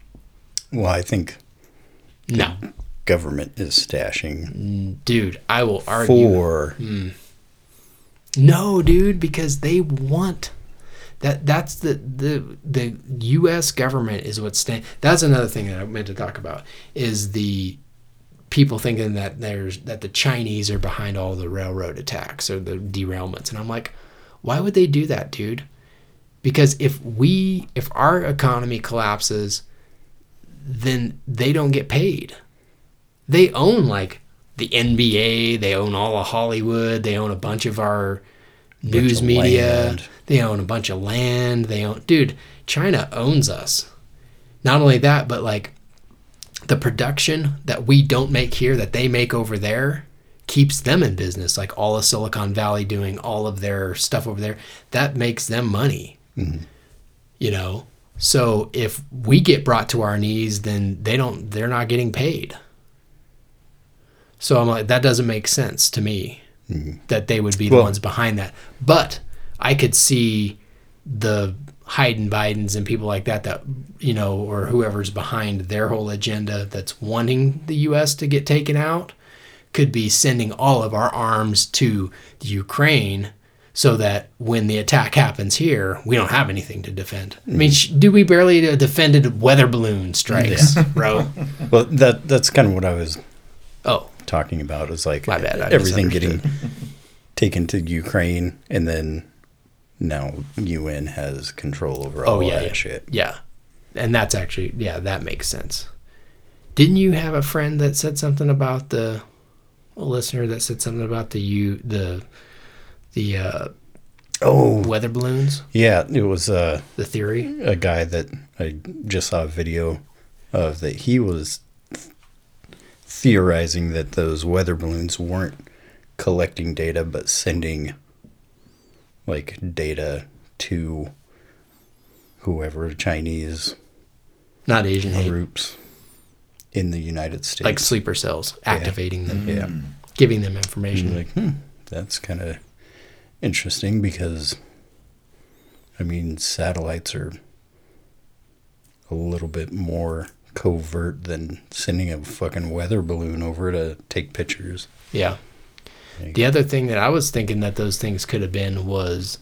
Well, I think No. Government is stashing Dude, I will argue. for hmm. No, dude, because they want that. That's the the the U.S. government is what's stand. That's another thing that I meant to talk about is the people thinking that there's that the Chinese are behind all the railroad attacks or the derailments, and I'm like, why would they do that, dude? Because if we if our economy collapses, then they don't get paid. They own like the NBA, they own all of Hollywood, they own a bunch of our news media, land. they own a bunch of land, they own dude, China owns us. Not only that, but like the production that we don't make here that they make over there keeps them in business like all of silicon valley doing all of their stuff over there that makes them money mm-hmm. you know so if we get brought to our knees then they don't they're not getting paid so i'm like that doesn't make sense to me mm-hmm. that they would be the Well- ones behind that. But i could see the Hayden Bidens and people like that that you know or whoever's behind their whole agenda that's wanting the US to get taken out could be sending all of our arms to the Ukraine so that when the attack happens here we don't have anything to defend. I mean mm. sh- do we barely defended weather balloon strikes, bro? Well, that that's kind of what I was Oh, talking about. Is like My bad, I everything getting taken to Ukraine, and then now UN has control over all oh yeah, that yeah. shit. Yeah. And that's actually yeah, that makes sense. Didn't you have a friend that said something about the a listener that said something about the you the the uh, Oh weather balloons, yeah, it was uh, the theory? a guy that I just saw a video of that he was theorizing that those weather balloons weren't collecting data but sending like data to whoever Chinese Not Asian hate. groups in the United States. Like sleeper cells, activating them, yeah. giving them information. Like, hmm, that's kind of interesting because, I mean, satellites are a little bit more covert than sending a fucking weather balloon over to take pictures. Yeah. The other thing that I was thinking that those things could have been was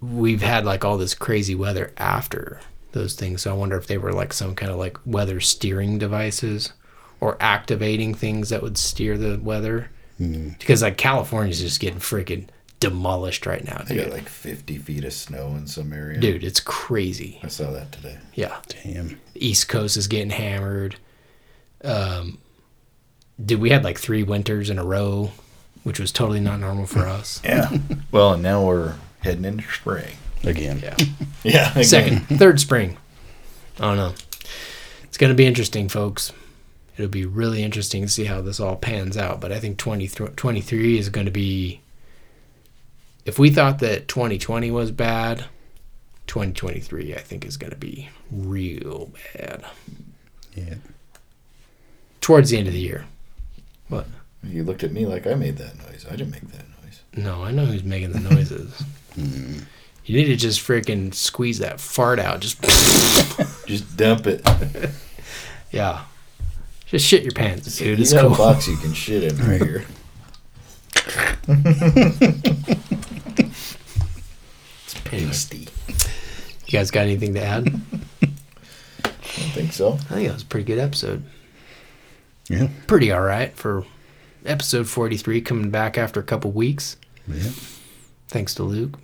we've had like all this crazy weather after those things. So I wonder if they were like some kind of like weather steering devices or activating things that would steer the weather. Hmm. Because like California's just getting freaking demolished right now, They dude. got like 50 feet of snow in some area. dude, it's crazy. I saw that today. Yeah. Damn. East Coast is getting hammered. Um, dude, we had like three winters in a row, which was totally not normal for us. Yeah. well, and now we're heading into spring. Again. Yeah. Yeah. again. Second, third spring. I don't know. It's going to be interesting, folks. It'll be really interesting to see how this all pans out. But I think 20, 23 is going to be. If we thought that 2020 was bad, 2023, I think, is going to be real bad. Yeah. Towards the end of the year. What? You looked at me like I made that noise. I didn't make that noise. No, I know who's making the noises. Hmm. You need to just freaking squeeze that fart out. Just, Just dump it. yeah. Just shit your pants, dude. It's you got cool. a box you can shit in right here. It's pasty. You guys got anything to add? I don't think so. I think that was a pretty good episode. Yeah. Pretty all right for episode 43 coming back after a couple weeks. Yeah. Thanks to Luke.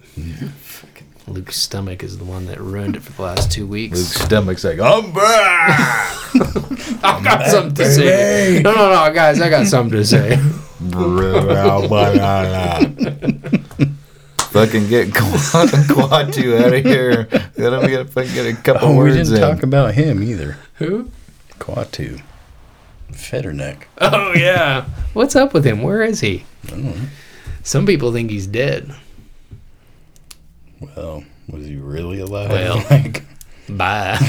Luke's stomach is the one that ruined it for the last two weeks. Luke's stomach's like, I'm back. I got something to say. No, no, no, guys, I got something to say. fucking get quad, quad two out of here. Then I'm gonna fucking get a couple Oh, we didn't in. talk about him either. Who? Quatu. Fetterneck. Oh, yeah. What's up with him? Where is he? Some people think he's dead. Well, was he really alive? Well. Like, Bye.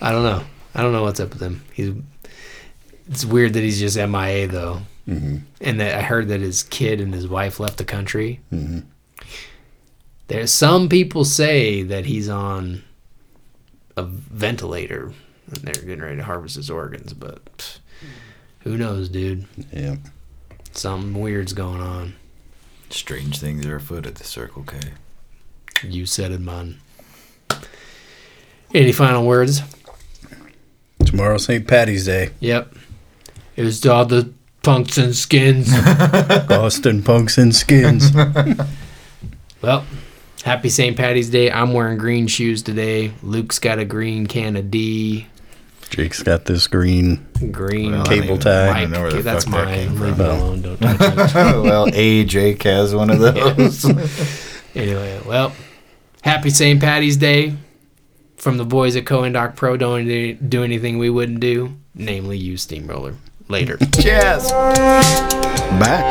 I don't know. I don't know what's up with him. He's. It's weird that he's just MIA though, Mhm. and that I heard that his kid and his wife left the country. Mhm. There's some people say that he's on a ventilator and they're getting ready to harvest his organs, but pff, who knows, dude? yeah. Something weird's going on. Strange things are afoot at the Circle K. You said it, man. Any final words? Tomorrow's St. Patty's Day. Yep. It was all the punks and skins. Boston punks and skins. well, happy St. Patty's Day. I'm wearing green shoes today. Luke's got a green can of D. Jake's got this green Green Well, cable don't tie. I don't know where the that's fuck that mine. came Leave from. it alone. Don't touch it. well, A. Jake has one of those. Anyway, well, happy St. Patty's Day from the boys at CoIndoc Pro. Don't do- do anything we wouldn't do, namely use Steamroller later. Cheers. Bye.